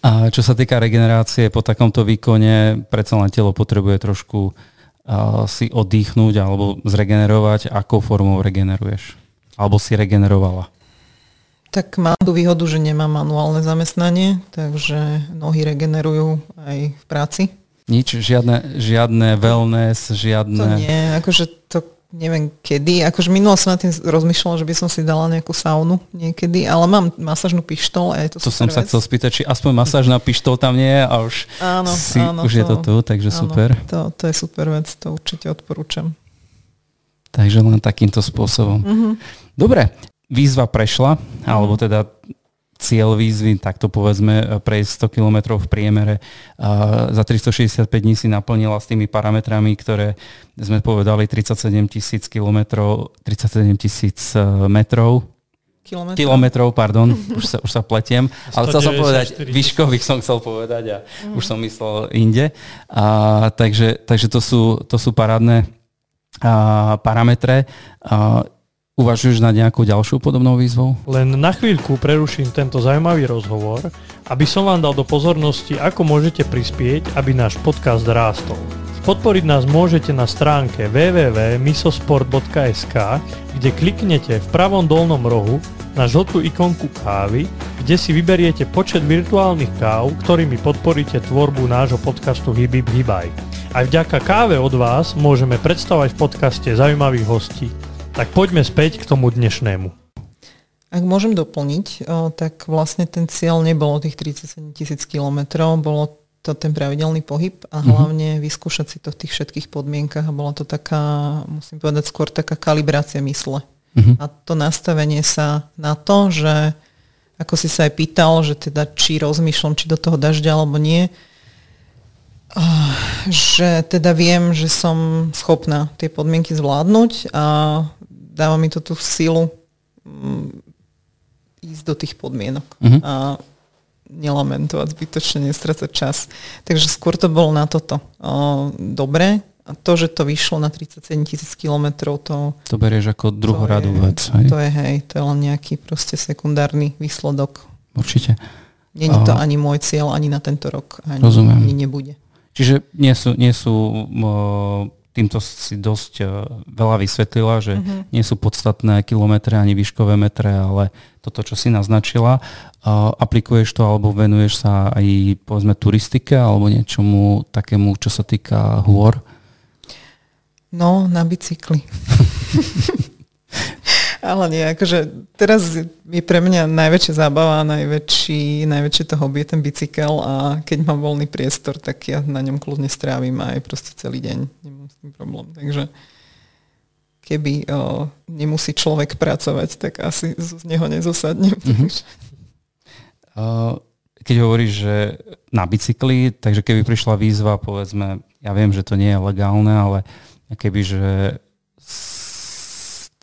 A čo sa týka regenerácie, po takomto výkone predsa len telo potrebuje trošku uh, si oddychnúť alebo zregenerovať. Akou formou regeneruješ? Alebo si regenerovala? tak mám tú výhodu, že nemám manuálne zamestnanie, takže nohy regenerujú aj v práci. Nič? Žiadne, žiadne wellness, To žiadne... nie, akože to neviem kedy. Akože minulo som na tým rozmýšľala, že by som si dala nejakú saunu niekedy, ale mám masážnu pištol a je to To som super sa vec. chcel spýtať, či aspoň masáž na pištol tam nie je a už, Áno, si, áno, už je to tu, takže áno, super. To, to je super vec, to určite odporúčam. Takže len takýmto spôsobom. Mhm. Dobre, výzva prešla, alebo teda cieľ výzvy, tak to povedzme, prejsť 100 km v priemere. Za 365 dní si naplnila s tými parametrami, ktoré sme povedali 37 tisíc kilometrov, 37 tisíc e, metrov, Kilometr. kilometrov, pardon, (laughs) už sa, už sa pletiem, ale chcel som 194 povedať, tisíc. výškových som chcel povedať a už som myslel inde. A, takže, takže to sú, to sú parádne a, parametre. A, uvažuješ nad nejakou ďalšou podobnou výzvou? Len na chvíľku preruším tento zaujímavý rozhovor, aby som vám dal do pozornosti, ako môžete prispieť, aby náš podcast rástol. Podporiť nás môžete na stránke www.misosport.sk, kde kliknete v pravom dolnom rohu na žltú ikonku kávy, kde si vyberiete počet virtuálnych káv, ktorými podporíte tvorbu nášho podcastu Hibib Hibaj. Aj vďaka káve od vás môžeme predstavovať v podcaste zaujímavých hostí. Tak poďme späť k tomu dnešnému. Ak môžem doplniť, tak vlastne ten cieľ nebolo tých 37 tisíc kilometrov, bolo to ten pravidelný pohyb a hlavne vyskúšať si to v tých všetkých podmienkach a bola to taká, musím povedať, skôr taká kalibrácia mysle. Mhm. A to nastavenie sa na to, že ako si sa aj pýtal, že teda či rozmýšľam, či do toho dažďa alebo nie, že teda viem, že som schopná tie podmienky zvládnuť a dáva mi to tú silu mm, ísť do tých podmienok Mhm. a nelamentovať zbytočne, nestrácať čas. Takže skôr to bolo na toto. O, dobre, a to, že to vyšlo na 37 tisíc kilometrov, to, To berieš ako druhoradú vec. Hej? To je hej, to je len nejaký proste sekundárny výsledok. Určite. Není to ani môj cieľ, ani na tento rok, ani, Rozumiem. ani nebude. Čiže nie sú, nie sú uh, týmto si dosť uh, veľa vysvetlila, že Mhm. nie sú podstatné kilometre ani výškové metre, ale toto, čo si naznačila. Uh, aplikuješ to alebo venuješ sa aj povedzme turistike alebo niečomu takému, čo sa týka hôr? No, na bicykli. (laughs) Ale nie, akože teraz je pre mňa najväčšia zábava, najväčší, najväčšie to hobby je ten bicykel a keď mám voľný priestor, tak ja na ňom kľudne strávim aj proste celý deň. Nemám s tým problém. Takže keby o, nemusí človek pracovať, tak asi z neho nezosadnem. Uh, keď hovoríš, že na bicykli, takže keby prišla výzva, povedzme, ja viem, že to nie je legálne, ale keby, že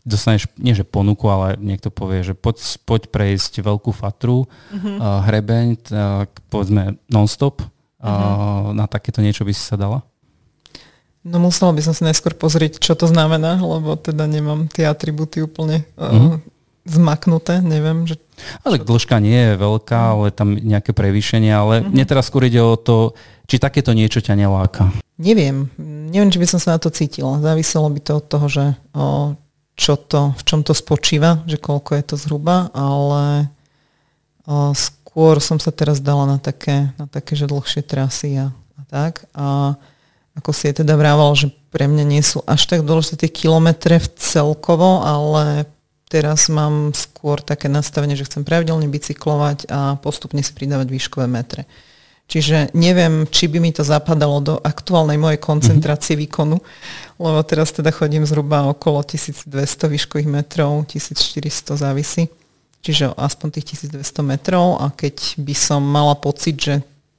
dostaneš, nie že ponuku, ale niekto povie, že poď, poď prejsť veľkú fatru, uh-huh. uh, hrebeň, tak povedzme non-stop, uh, na takéto niečo by si sa dala? No musela by som si najskôr pozrieť, čo to znamená, lebo teda nemám tie atributy úplne mm-hmm. uh, zmaknuté, neviem. Že... Ale dĺžka nie je veľká, mhm. ale tam nejaké prevýšenie, ale mm-hmm. mne teraz skôr ide o to, či takéto niečo ťa neláka. Neviem. Neviem, či by som sa na to cítila. Záviselo by to od toho, že o, čo to, v čom to spočíva, že koľko je to zhruba, ale skôr som sa teraz dala na také, na také že dlhšie trasy a, a tak. A ako si je teda vrával, že pre mňa nie sú až tak dôležité tie kilometre v celkovo, ale teraz mám skôr také nastavenie, že chcem pravidelne bicyklovať a postupne si pridávať výškové metre. Čiže neviem, či by mi to zapadalo do aktuálnej mojej koncentrácie mm-hmm. výkonu, lebo teraz teda chodím zhruba okolo 1200 výškových metrov, 1400 závisí, čiže aspoň tých 1200 metrov a keď by som mala pocit, že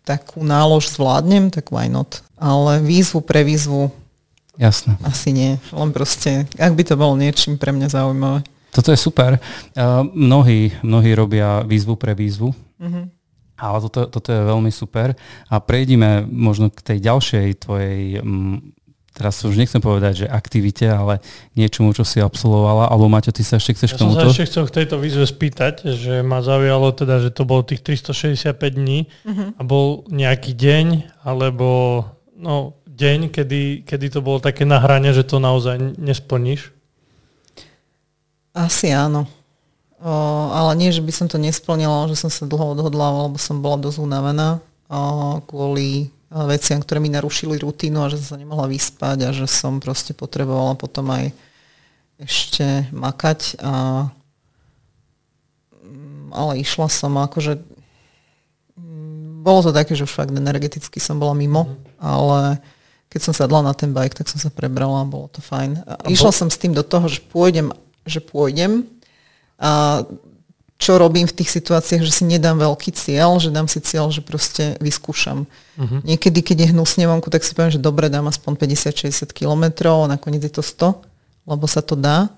takú nálož zvládnem, tak why not. Ale výzvu pre výzvu Jasne. asi nie. Len proste, ak by to bolo niečím pre mňa zaujímavé. Toto je super. Uh, mnohí, mnohí robia výzvu pre výzvu. Mm-hmm. Ale toto, toto je veľmi super. A prejdime možno k tej ďalšej tvojej um, teraz už nechcem povedať, že aktivite, ale niečomu, čo si absolvovala, alebo Maťo, ty sa ešte chceš ja k tomuto? Ja som sa ešte chcel k tejto výzve spýtať, že ma zaujalo teda, že to bolo tých 365 dní uh-huh. a bol nejaký deň, alebo no, deň, kedy, kedy to bolo také na hrane, že to naozaj nesplníš? Asi áno. O, ale nie, že by som to nesplnila, že som sa dlho odhodlávala, lebo som bola dosť unavená o, kvôli veciam, ktoré mi narušili rutínu a že som sa nemohla vyspať a že som proste potrebovala potom aj ešte makať. A, mm, ale išla som akože mm, bolo to také, že už fakt energeticky som bola mimo, mm. ale keď som sadla na ten bike, tak som sa prebrala a bolo to fajn. A išla som s tým do toho, že pôjdem, že pôjdem. A čo robím v tých situáciách, že si nedám veľký cieľ, že dám si cieľ, že proste vyskúšam. Uh-huh. Niekedy, keď je hnusne vonku, tak si poviem, že dobre, dám aspoň 50-60 kilometrov nakoniec je to 100, lebo sa to dá.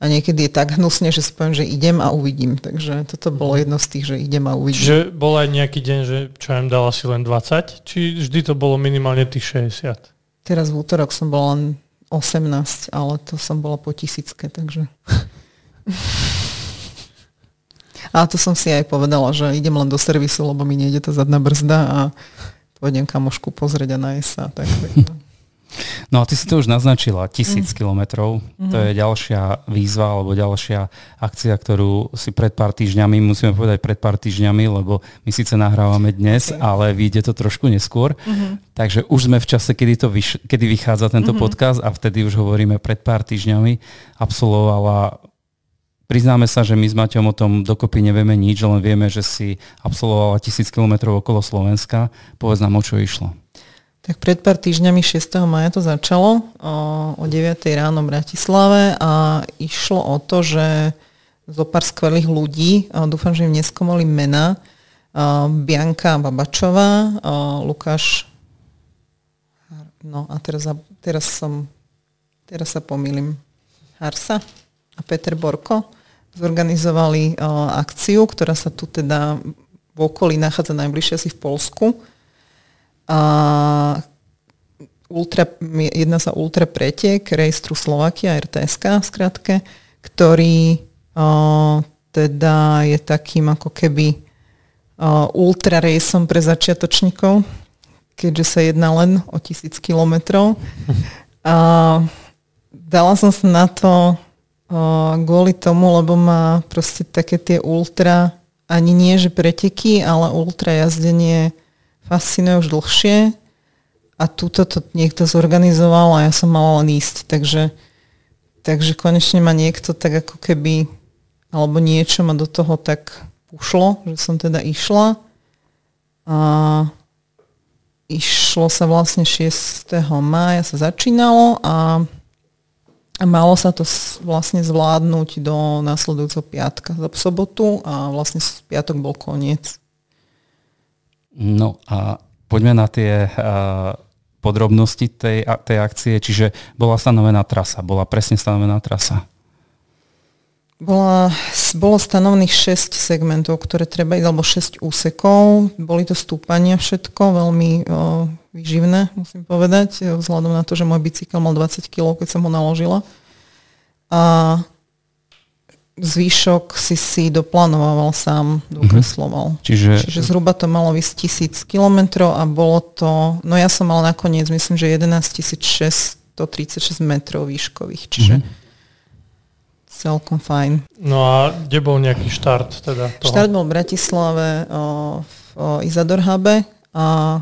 A niekedy je tak hnusne, že si poviem, že idem a uvidím. Takže toto bolo mhm. jedno z tých, že idem a uvidím. Čiže bol aj nejaký deň, že čo im dala si len 20? Či vždy to bolo minimálne tých 60? Teraz v útorok som bola len 18, ale to som bola po tisícke, takže... (laughs) A to som si aj povedala, že idem len do servisu, lebo mi nejde tá zadná brzda a pôjdem kamošku pozrieť a nájsť sa. Tak. No a ty si to už naznačila, tisíc mm. kilometrov, mm. to je ďalšia výzva alebo ďalšia akcia, ktorú si pred pár týždňami, musíme povedať pred pár týždňami, lebo my síce nahrávame dnes, okay. ale vyjde to trošku neskôr. Mm-hmm. Takže už sme v čase, kedy, to vyš- kedy vychádza tento mm-hmm. podcast a vtedy už hovoríme pred pár týždňami, absolvovala Priznáme sa, že my s Maťom o tom dokopy nevieme nič, len vieme, že si absolvovala tisíc kilometrov okolo Slovenska. Povedz nám, o čo išlo. Tak pred pár týždňami 6. maja to začalo o 9. ráno v Bratislave a išlo o to, že zo pár skvelých ľudí, dúfam, že im neskomolím mena, Bianka Babačová, Lukáš no a teraz, teraz som teraz sa pomýlim Harsa a Peter Borko zorganizovali uh, akciu, ktorá sa tu teda v okolí nachádza najbližšie asi v Polsku. A ultra, jedna sa ultra pretek, rejstru Slovakia, RTSK skratke, ktorý uh, teda je takým ako keby uh, ultra rejsom pre začiatočníkov, keďže sa jedná len o tisíc kilometrov. A dala som sa na to kvôli tomu, lebo má proste také tie ultra, ani nie že preteky, ale ultra jazdenie fascinuje už dlhšie a túto to niekto zorganizoval a ja som mala len ísť, takže, takže konečne ma niekto tak ako keby, alebo niečo ma do toho tak ušlo, že som teda išla a išlo sa vlastne 6. mája sa začínalo a a malo sa to vlastne zvládnuť do následujúceho piatka, za sobotu a vlastne piatok bol koniec. No a poďme na tie uh, podrobnosti tej, tej akcie, čiže bola stanovená trasa, bola presne stanovená trasa. Bola, bolo stanovených 6 segmentov, ktoré treba ísť, alebo 6 úsekov. Boli to stúpania všetko, veľmi uh, výživné, musím povedať, vzhľadom na to, že môj bicykel mal 20 kg, keď som ho naložila. A zvýšok si si doplánoval sám, dokresloval. Mm-hmm. Čiže... Čiže zhruba to malo vysť tisíc kilometrov a bolo to, no ja som mal nakoniec, myslím, že 11 636 metrov výškových, čiže mm-hmm. celkom fajn. No a kde bol nejaký štart teda toho? Štart bol v Bratislave, o, v o, Izadorhabe a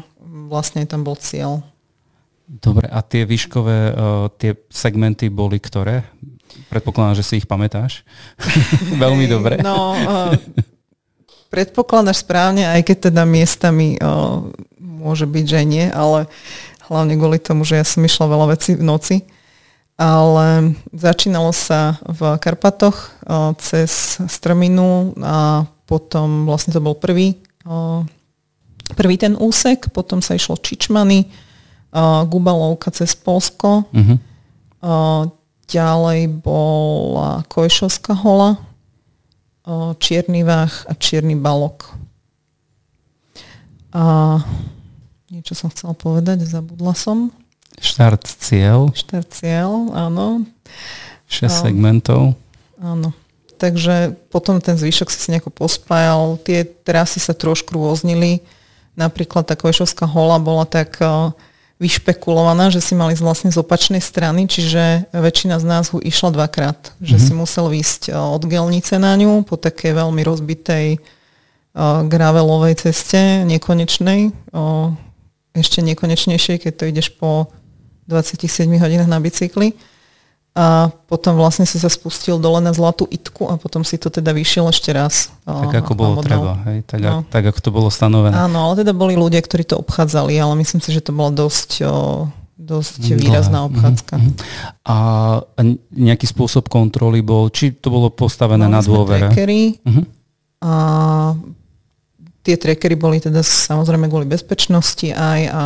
vlastne tam bol cieľ. Dobre, a tie výškové, uh, tie segmenty boli ktoré? Predpokladám, že si ich pamätáš. (laughs) Veľmi dobre. No, uh, predpokladáš správne, aj keď teda miestami uh, môže byť, že nie, ale hlavne kvôli tomu, že ja som išla veľa vecí v noci. Ale začínalo sa v Karpatoch uh, cez Strminu a potom vlastne to bol prvý, uh, prvý ten úsek, potom sa išlo Čičmany, uh, Gubalovka cez Polsko, uh-huh. uh, Ďalej bola Kojšovská hola, Čierny Vách a Čierny Balok. A niečo som chcela povedať, zabudla som. Štart cieľ. Štart cieľ, áno. 6 segmentov. Áno. Takže potom ten zvyšok si si nejako pospájal. Tie trasy sa trošku rôznili. Napríklad tá Kojšovská hola bola tak uh, vyšpekulovaná, že si mali vlastne z opačnej strany, čiže väčšina z nás ho išla dvakrát. Že mm-hmm. si musel výsť e, od gelnice na ňu po takej veľmi rozbitej uh, gravelovej ceste, nekonečnej, ešte nekonečnejšej, keď to ideš po 27 hodinách na bicykli a potom vlastne si sa spustil dole na zlatú itku a potom si to teda vyšiel ešte raz. Tak ako bolo treba, hej? Tak, no. tak ako to bolo stanovené. Áno, ale teda boli ľudia, ktorí to obchádzali, ale myslím si, že to bola dosť, o, dosť Dlhé. výrazná mhm, obchádzka. Uh-huh. A nejaký spôsob kontroly bol, či to bolo postavené Mali na dôvere? Trackery, uh-huh. a tie trackery boli teda samozrejme kvôli bezpečnosti aj a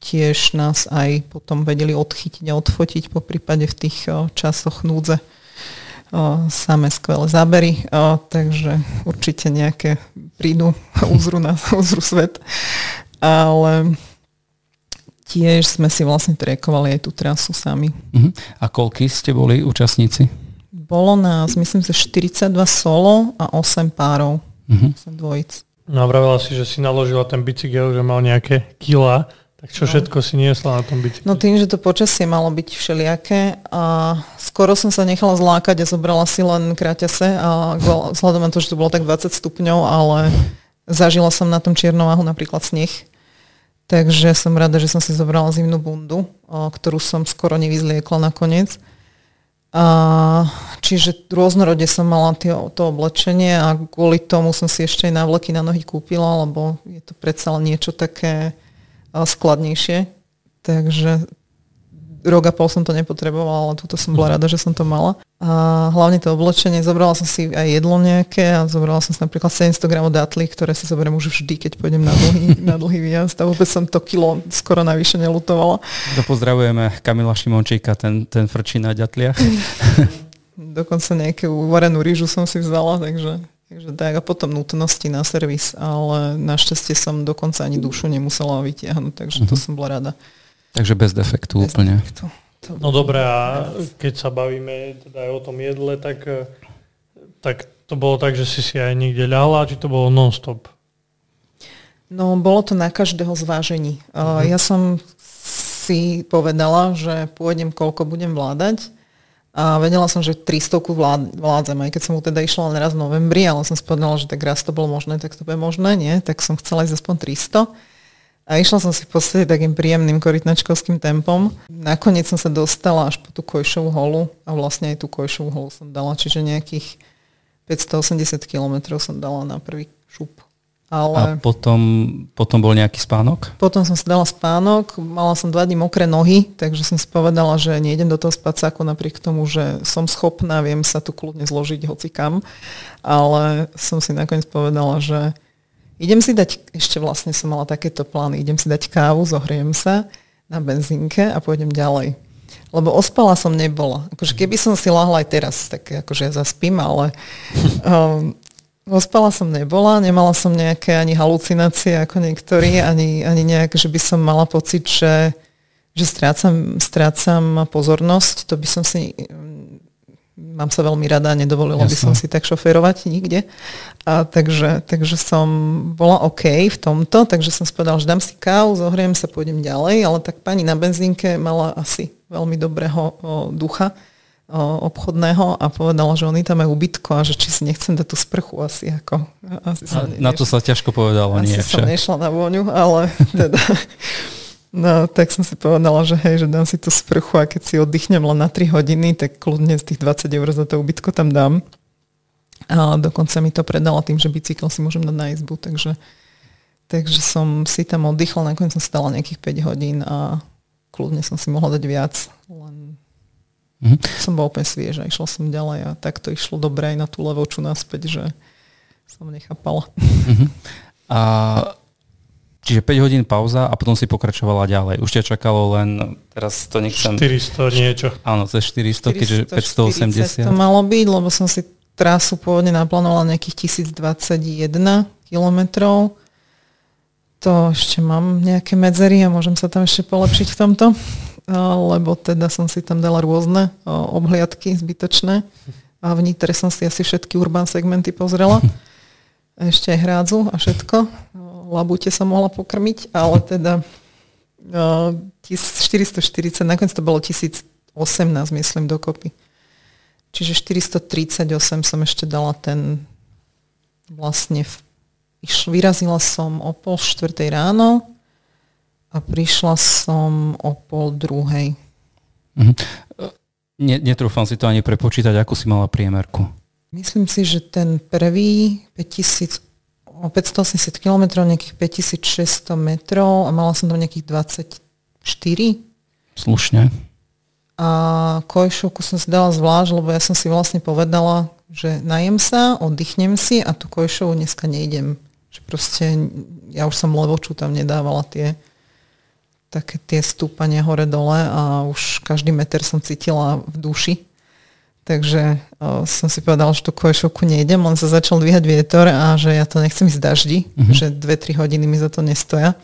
tiež nás aj potom vedeli odchytiť a odfotiť po prípade v tých časoch núdze. Samé skvelé zábery, takže určite nejaké prídu uzru, na, (laughs) uzru svet. Ale tiež sme si vlastne trekovali aj tú trasu sami. Uh-huh. A koľky ste boli účastníci? Bolo nás, myslím si, 42 solo a 8 párov. Uh-huh. 8 dvojic. No a si, že si naložila ten bicykel, že mal nejaké kila tak čo no. všetko si niesla na tom bicykli? No tým, že to počasie malo byť všelijaké a skoro som sa nechala zlákať a zobrala si len kráťase a vzhľadom na to, že to bolo tak 20 stupňov, ale zažila som na tom čiernováhu napríklad sneh. Takže som rada, že som si zobrala zimnú bundu, ktorú som skoro nevyzliekla nakoniec. A, čiže rôznorode som mala tie, to oblečenie a kvôli tomu som si ešte aj návleky na nohy kúpila, lebo je to predsa len niečo také skladnejšie. Takže rok a pol som to nepotrebovala, ale túto som bola rada, že som to mala. A hlavne to oblečenie, zobrala som si aj jedlo nejaké a zobrala som si napríklad 700 gramov datli, ktoré si zoberiem už vždy, keď pôjdem na dlhý, (laughs) na dlhý výjazd a vôbec som to kilo skoro navyše nelutovala. To pozdravujeme Kamila Šimončíka, ten, ten frčí na ďatliach. (laughs) (laughs) Dokonca nejakú uvarenú rýžu som si vzala, takže Takže tak a potom nutnosti na servis, ale našťastie som dokonca ani dušu nemusela vytiahnuť, takže uh-huh. to mhm. som bola rada. Takže bez defektu bez úplne. Defektu. To no dobre, a keď sa bavíme teda aj o tom jedle, tak, eh, tak to bolo tak, že si si aj niekde ľahla, či to bolo non-stop? No, bolo to na každého zvážení. Uh-huh. Ja som si povedala, že pôjdem, koľko budem vládať a vedela som, že 300 vlád, vládzem, aj keď som mu teda išla len raz v novembri, ale som spodnala, že tak raz to bolo možné, tak to bude možné, nie? Tak som chcela ísť aspoň 300. A išla som si v podstate takým príjemným korytnačkovským tempom. Nakoniec som sa dostala až po tú Kojšovú holu a vlastne aj tú Kojšovú holu som dala, čiže nejakých 580 kilometrov som dala na prvý šup. Ale... A potom, potom bol nejaký spánok? Potom som si dala spánok, mala som dva dní mokré nohy, takže som si povedala, že nejdem do toho spacáku napriek tomu, že som schopná, viem sa tu kľudne zložiť hoci kam, ale som si nakoniec povedala, že idem si dať, ešte vlastne som mala takéto plány, idem si dať kávu, zohriem sa na benzínke a pôjdem ďalej. Lebo ospala som nebola. Akože keby som si lahla aj teraz, tak akože ja zaspím, ale (laughs) um, Ospala som nebola, nemala som nejaké ani halucinácie ako niektorí, ani, ani nejak, že by som mala pocit, že, že strácam, strácam pozornosť. To by som si mám sa veľmi rada nedovolila Jasne. by som si tak šoferovať nikde. A takže, takže som bola OK v tomto, takže som spovedala, že dám si kávu, zohriem sa, pôjdem ďalej, ale tak pani na benzínke mala asi veľmi dobrého o, ducha obchodného a povedala, že oni tam majú ubytko a že či si nechcem dať tú sprchu asi ako. Asi a na to sa ťažko povedalo, asi nie. Asi som nešla na vôňu, ale (laughs) teda No, tak som si povedala, že hej, že dám si tú sprchu a keď si oddychnem len na 3 hodiny, tak kľudne z tých 20 eur za to ubytko tam dám. A dokonca mi to predala tým, že bicykel si môžem dať na izbu, takže, takže som si tam oddychla, nakoniec som stala nejakých 5 hodín a kľudne som si mohla dať viac, len mm-hmm. som bola úplne svieža, išla som ďalej a tak to išlo dobre aj na tú levoču naspäť, že som nechápala. Mm-hmm. A Čiže 5 hodín pauza a potom si pokračovala ďalej. Už ťa čakalo len, teraz to nechcem... 400 niečo. Áno, cez 400, 400 keďže 580. to malo byť, lebo som si trasu pôvodne naplánovala nejakých 1021 kilometrov. To ešte mám nejaké medzery a môžem sa tam ešte polepšiť v tomto, lebo teda som si tam dala rôzne obhliadky zbytočné a v Nitre som si asi všetky urban segmenty pozrela. Ešte aj hrádzu a všetko labute sa mohla pokrmiť, ale teda uh, 440, nakoniec to bolo 1018, myslím, dokopy. Čiže 438 som ešte dala ten vlastne v, vyrazila som o pol štvrtej ráno a prišla som o pol druhej. Mhm. Ne, netrúfam si to ani prepočítať, ako si mala priemerku. Myslím si, že ten prvý 5000 o 580 km, nejakých 5600 metrov a mala som tam nejakých 24. Slušne. A kojšovku som si dala zvlášť, lebo ja som si vlastne povedala, že najem sa, oddychnem si a tú kojšovu dneska nejdem. Že proste ja už som levoču tam nedávala tie také tie stúpania hore-dole a už každý meter som cítila v duši Takže uh, som si povedal, že tú kvešovku nejdem, len sa začal dvíhať vietor a že ja to nechcem ísť daždi, uh-huh. že 2-3 hodiny mi za to nestoja.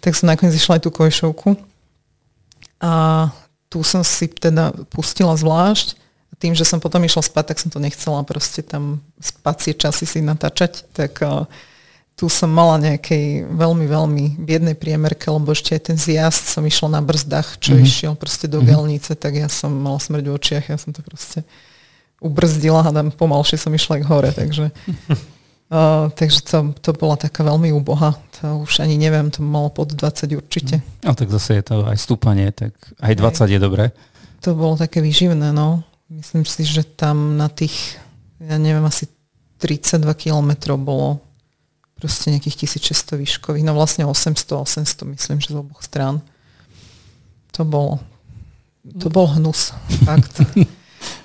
Tak som nakoniec išla aj tú kvešovku. A tu som si teda pustila zvlášť. Tým, že som potom išla spať, tak som to nechcela proste tam spacie časy si natáčať. Tak uh, tu som mala nejakej veľmi, veľmi biednej priemerke, lebo ešte aj ten zjazd som išla na brzdách, čo mm-hmm. išiel proste do mm-hmm. gelnice, tak ja som mala smrť v očiach, ja som to proste ubrzdila a tam pomalšie som išla k hore, takže uh, (laughs) takže to, to bola taká veľmi úboha. To už ani neviem, to malo pod 20 určite. A tak zase je to aj stúpanie, tak aj 20 aj. je dobré. To bolo také výživné, no. Myslím si, že tam na tých, ja neviem, asi 32 kilometrov bolo proste nejakých 1600 výškových, no vlastne 800, 800 myslím, že z oboch strán. To bolo, to bol hnus, fakt.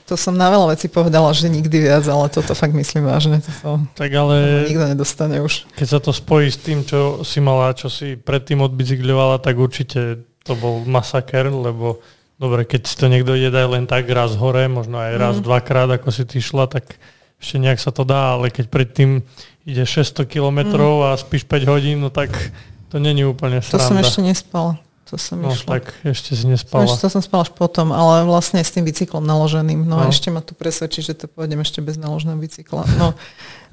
To som na veľa vecí povedala, že nikdy viac, ale toto fakt myslím vážne. To tak ale nikto nedostane už. Keď sa to spojí s tým, čo si mala, čo si predtým odbicykľovala, tak určite to bol masaker, lebo dobre, keď si to niekto ide dať len tak raz hore, možno aj raz, mm. dvakrát, ako si ty šla, tak ešte nejak sa to dá, ale keď predtým ide 600 kilometrov mm. a spíš 5 hodín, no tak to není úplne sranda. To som ešte nespala. To som no, išla. tak ešte si nespala. Ešte to som spala až potom, ale vlastne s tým bicyklom naloženým. No, no. a ešte ma tu presvedčí, že to pôjdem ešte bez naloženého bicykla. No,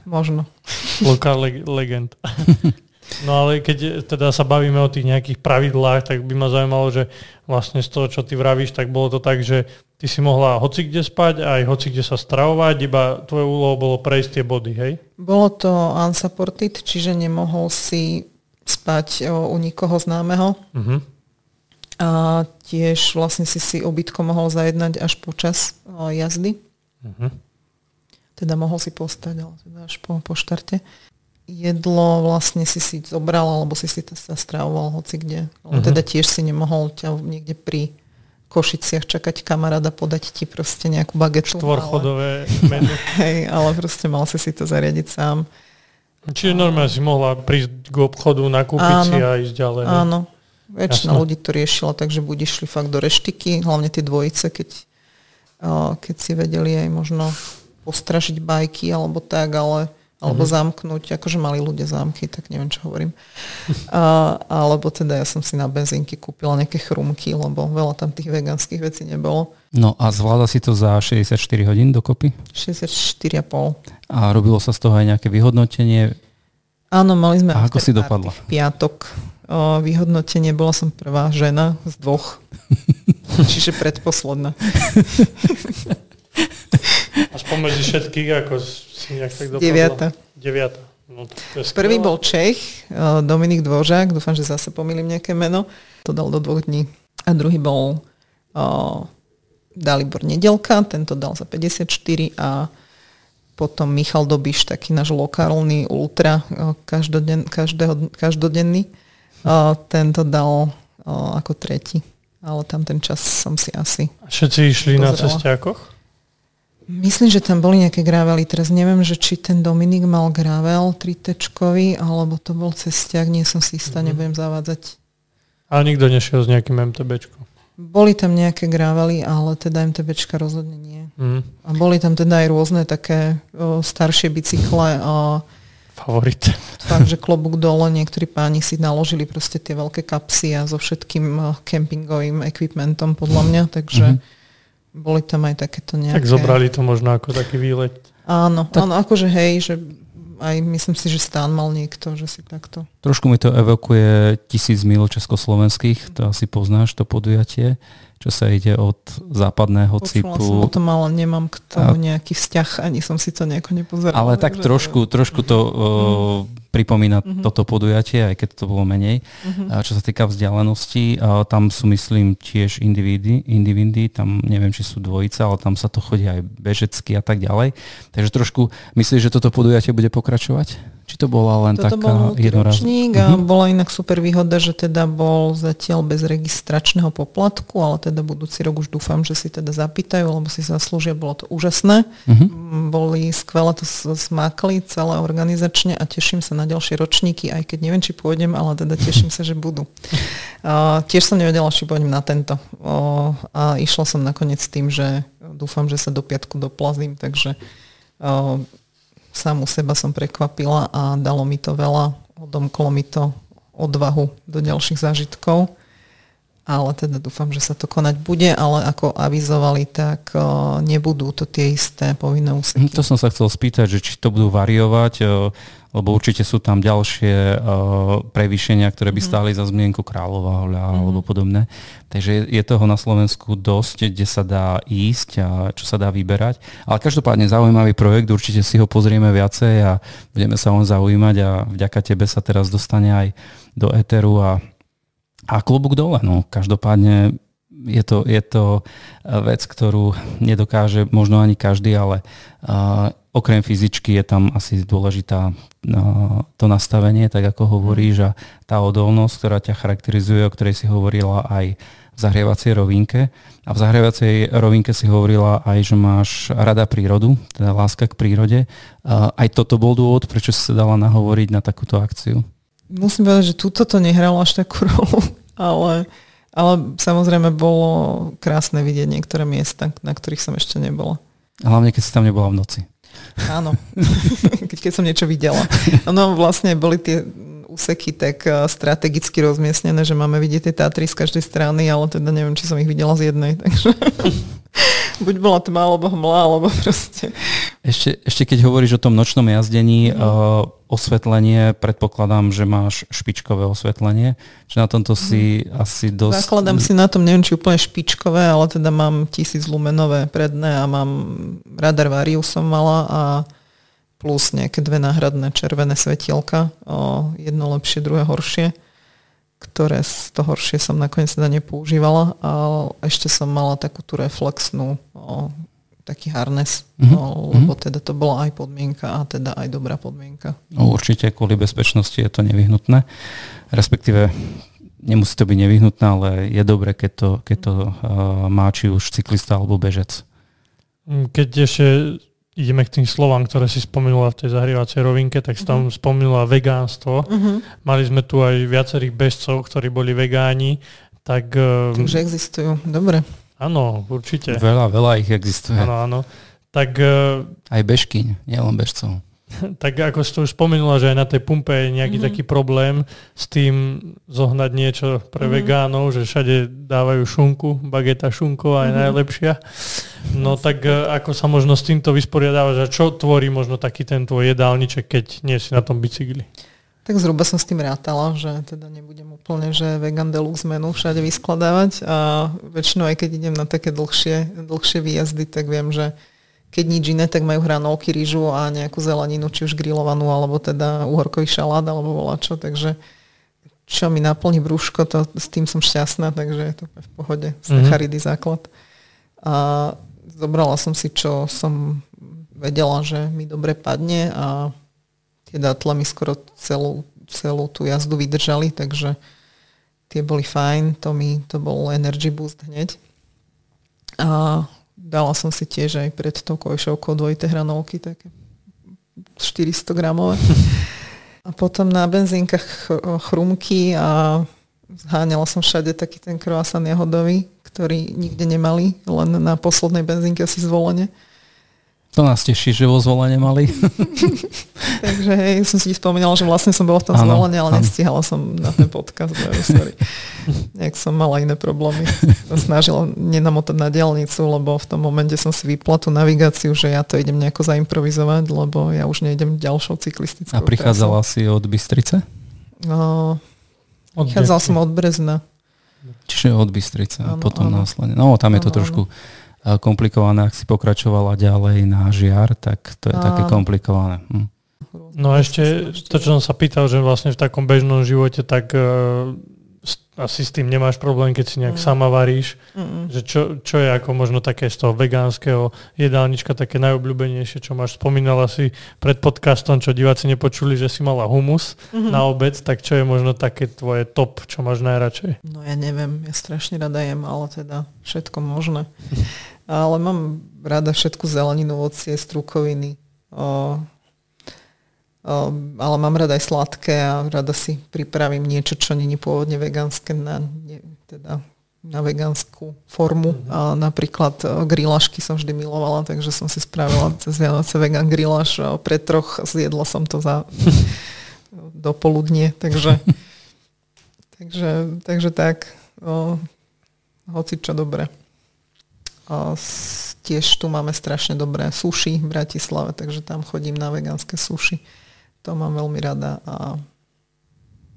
možno. Lokál leg- legend. (laughs) No ale keď teda sa bavíme o tých nejakých pravidlách, tak by ma zaujímalo, že vlastne z toho, čo ty vravíš, tak bolo to tak, že ty si mohla hoci kde spať, aj hoci kde sa stravovať, iba tvoje úloho bolo prejsť tie body, hej? Bolo to unsupported, čiže nemohol si spať u nikoho známeho. Uh-huh. A tiež vlastne si si obytko mohol zajednať až počas jazdy. Uh-huh. Teda mohol si postať, ale teda až po, po štarte jedlo vlastne si si zobral, alebo si si to sa stravoval hoci kde. Uh-huh. teda tiež si nemohol ťa niekde pri Košiciach čakať kamaráda podať ti proste nejakú bagetu. Štvorchodové ale, (laughs) menu. Hej, ale proste mal si si to zariadiť sám. Čiže normálne si mohla prísť k obchodu, nakúpiť áno, si a ísť ďalej. Ne? Áno. Väčšina Jasne. ľudí to riešila, takže buď išli fakt do reštiky, hlavne tie dvojice, keď, keď si vedeli aj možno postražiť bajky alebo tak, ale alebo mm-hmm. zamknúť, akože mali ľudia zámky, tak neviem, čo hovorím. A, alebo teda ja som si na benzínky kúpila nejaké chrumky, lebo veľa tam tých vegánskych vecí nebolo. No a zvláda si to za 64 hodín dokopy? 64,5. A robilo sa z toho aj nejaké vyhodnotenie? Áno, mali sme... A ako si dopadla? Piatok. O, vyhodnotenie, bola som prvá žena z dvoch. (laughs) Čiže predposledná. (laughs) A spomedzi všetkých, ako si nejak tak dopadla? Deviata. Deviata. No, Prvý bol Čech, eh, Dominik Dvožák, dúfam, že zase pomýlim nejaké meno, to dal do dvoch dní. A druhý bol uh, Dalibor Nedelka, tento dal za 54 a potom Michal Dobiš, taký náš lokálny ultra, uh, každoden, každého, každodenný, uh, tento dal uh, ako tretí. Ale tam ten čas som si asi Všetci išli pozrela. na cestiakoch? Myslím, že tam boli nejaké gravely. Teraz neviem, že či ten Dominik mal gravel tritečkový, alebo to bol cestiak, nie som si istá, mm-hmm. nebudem zavádzať. Ale nikto nešiel s nejakým MTBčkom. Boli tam nejaké gravely, ale teda MTBčka rozhodne nie. Mm. A boli tam teda aj rôzne také o, staršie bicykle a Favorit. (laughs) fakt, že klobúk dole, niektorí páni si naložili proste tie veľké kapsy a so všetkým o, kempingovým equipmentom podľa mňa, takže mm-hmm. Boli tam aj takéto nejaké... Tak zobrali to možno ako taký výlet. Áno, tak... áno, akože hej, že aj myslím si, že stán mal niekto, že si takto. Trošku mi to evokuje tisíc mil československých, to asi poznáš, to podujatie, čo sa ide od západného Počula cipu. som o tom, ale nemám k tomu nejaký vzťah, ani som si to nejako nepozerala. Ale tak trošku, trošku to uh, pripomína Mhm. toto podujatie, aj keď to bolo menej. A Čo sa týka vzdialenosti, tam sú myslím tiež individy, individy, tam neviem, či sú dvojice, ale tam sa to chodí aj bežecky a tak ďalej. Takže trošku myslíš, že toto podujatie bude pokračovať? Či to bola len Toto taká bol jednorazová? a bola inak super výhoda, že teda bol zatiaľ bez registračného poplatku, ale teda budúci rok už dúfam, že si teda zapýtajú, lebo si zaslúžia, bolo to úžasné. Mhm. Mm, Boli skvelé to smákli celé organizačne a teším sa na ďalšie ročníky, aj keď neviem, či pôjdem, ale teda teším sa, že budú. (laughs) A tiež som nevedela, či pôjdem na tento. O, a išla som nakoniec s tým, že dúfam, že sa do piatku doplazím, takže o, samu seba som prekvapila a dalo mi to veľa, odomklo mi to odvahu do ďalších zážitkov. Ale teda dúfam, že sa to konať bude, ale ako avizovali, tak o, nebudú to tie isté povinné úseky. To som sa chcel spýtať, že či to budú variovať, eh, lebo určite sú tam ďalšie eh, prevýšenia, ktoré by stáli za zmienku Kráľová hoľa alebo podobné. Takže je- toho na Slovensku dosť, kde sa dá ísť a čo sa dá vyberať. Ale každopádne zaujímavý projekt, určite si ho pozrieme viacej a budeme sa on zaujímať a vďaka tebe sa teraz dostane aj do éteru a a klobúk dole, no. Každopádne je to, je to eh, vec, ktorú nedokáže možno ani každý, ale uh, okrem fyzičky je tam asi dôležitá uh, to nastavenie, tak ako hovoríš, a tá odolnosť, ktorá ťa charakterizuje, o ktorej si hovorila aj v zahrievacej rovinke. A v zahrievacej rovinke si hovorila aj, že máš rada prírodu, teda láska k prírode. Uh, aj toto bol dôvod, prečo si sa dala nahovoriť na takúto akciu. Musím povedať, že túto to nehralo až takú rolu, (laughs) ale, ale samozrejme bolo krásne vidieť niektoré miesta, na ktorých som ešte nebola. Hlavne, keď si tam nebola v noci. Áno, (laughs) keď, keď som niečo videla. No vlastne boli tie úseky tak eh, strategicky rozmiestnené, že máme vidieť tie Tatry z každej strany, ale teda neviem, či som ich videla z jednej, takže (laughs) buď bola tma, alebo hmla, alebo (laughs) proste. Ešte, ešte keď hovoríš o tom nočnom jazdení, mm. uh, osvetlenie, predpokladám, že máš špičkové osvetlenie, že na tomto si asi dosť... Zakladám si na tom, neviem, či úplne špičkové, ale teda mám tisíc lumenové predné a mám radar Varius som mala a plus nejaké dve náhradné červené svetielka, o, jedno lepšie, druhé horšie, ktoré z to horšie som nakoniec teda nepoužívala a ešte som mala takú tú reflexnú o, taký harness, Mhm. no, lebo teda to bola aj podmienka a teda aj dobrá podmienka. No, určite kvôli bezpečnosti je to nevyhnutné. Respektíve nemusí to byť nevyhnutné, ale je dobre, keď to, keď to uh, má či už cyklista alebo bežec. Mm, Keď ešte ideme k tým slovám, ktoré si spomenula v tej zahrievacej rovinke, tak si tam spomenula vegánstvo. Uh-huh. Mali sme tu aj viacerých bežcov, ktorí boli vegáni, tak eh, Takže existujú. Dobre. Áno, určite. Veľa, veľa ich existuje. Áno, áno. Tak eh, Aj bežky, nielen bežcov. (laughs) tak ako si to už spomenula, že aj na tej pumpe je nejaký mm-hmm. taký problém s tým zohnať niečo pre mm-hmm. vegánov, že všade dávajú šunku, bageta šunková je mm-hmm. najlepšia. No tak e, ako sa možno s týmto vysporiadávaš a čo tvorí možno taký ten tvoj jedálniček, keď nie si na tom bicykli? Tak zhruba som s tým rátala, že teda nebudem úplne, že vegan deluxe menu všade vyskladávať a väčšinou aj keď idem na také dlhšie, dlhšie výjazdy, tak viem, že keď nič iné, tak majú hranolky, rýžu a nejakú zeleninu, či už grillovanú, alebo teda uhorkový šalát, alebo volačo, takže čo mi naplní brúško, to, s tým som šťastná, takže je to v pohode. Sacharidy mm-hmm. základ. A zobrala som si, čo som vedela, že mi dobre padne a tie dátle mi skoro celú, celú tú jazdu vydržali, takže tie boli fajn, to mi to bol energy boost hneď. A Dala som si tiež aj pred tou kojšovkou dvojité hranolky, také 400 gramové. A potom na benzínkach chrumky a zháňala som všade taký ten croissant jahodový, ktorý nikde nemali, len na poslednej benzínke asi zvolenie. To nás teší, že vo zvolenie mali. (laughs) Takže hej, som si spomínala, že vlastne som bola v tom ano, zvolení, ale ano. nestihala som na ten podcast. Sorry. Nejak som mala iné problémy. Som snažila nenamotať na diálnicu, lebo v tom momente som si vypla tú navigáciu, že ja to idem nejako zaimprovizovať, lebo ja už nejdem ďalšou cyklistickou. A prichádzala trasou. si od Bystrice? No, od prichádzala som od Brezna. Čiže od Bystrice a potom ano. následne. No, tam je to ano, trošku... Ano komplikované, ak si pokračovala ďalej na žiar, tak to je a... také komplikované. Hm. No a ešte to, čo som sa pýtal, že vlastne v takom bežnom živote, tak uh, asi s tým nemáš problém, keď si nejak mm. sama varíš. Mm. Že čo, čo je ako možno také z toho vegánskeho jedálnička také najobľúbenejšie, čo máš spomínala si pred podcastom, čo diváci nepočuli, že si mala humus mm-hmm. na obec, tak čo je možno také tvoje top, čo máš najradšej? No ja neviem, ja strašne rada jem, ale teda všetko možné. (laughs) Ale mám rada všetku zeleninu, ovocie, strukoviny. O, o, ale mám rada aj sladké a rada si pripravím niečo, čo není pôvodne vegánske na, ne, teda na vegánsku formu. Mm-hmm. A napríklad grilašky som vždy milovala, takže som si spravila cez Vianoce vegan grilaš. Pre troch zjedla som to za (laughs) dopoludnie, takže, takže, takže tak. O, hoci čo dobre. Tiež tu máme strašne dobré suši v Bratislave, takže tam chodím na vegánske suši. To mám veľmi rada a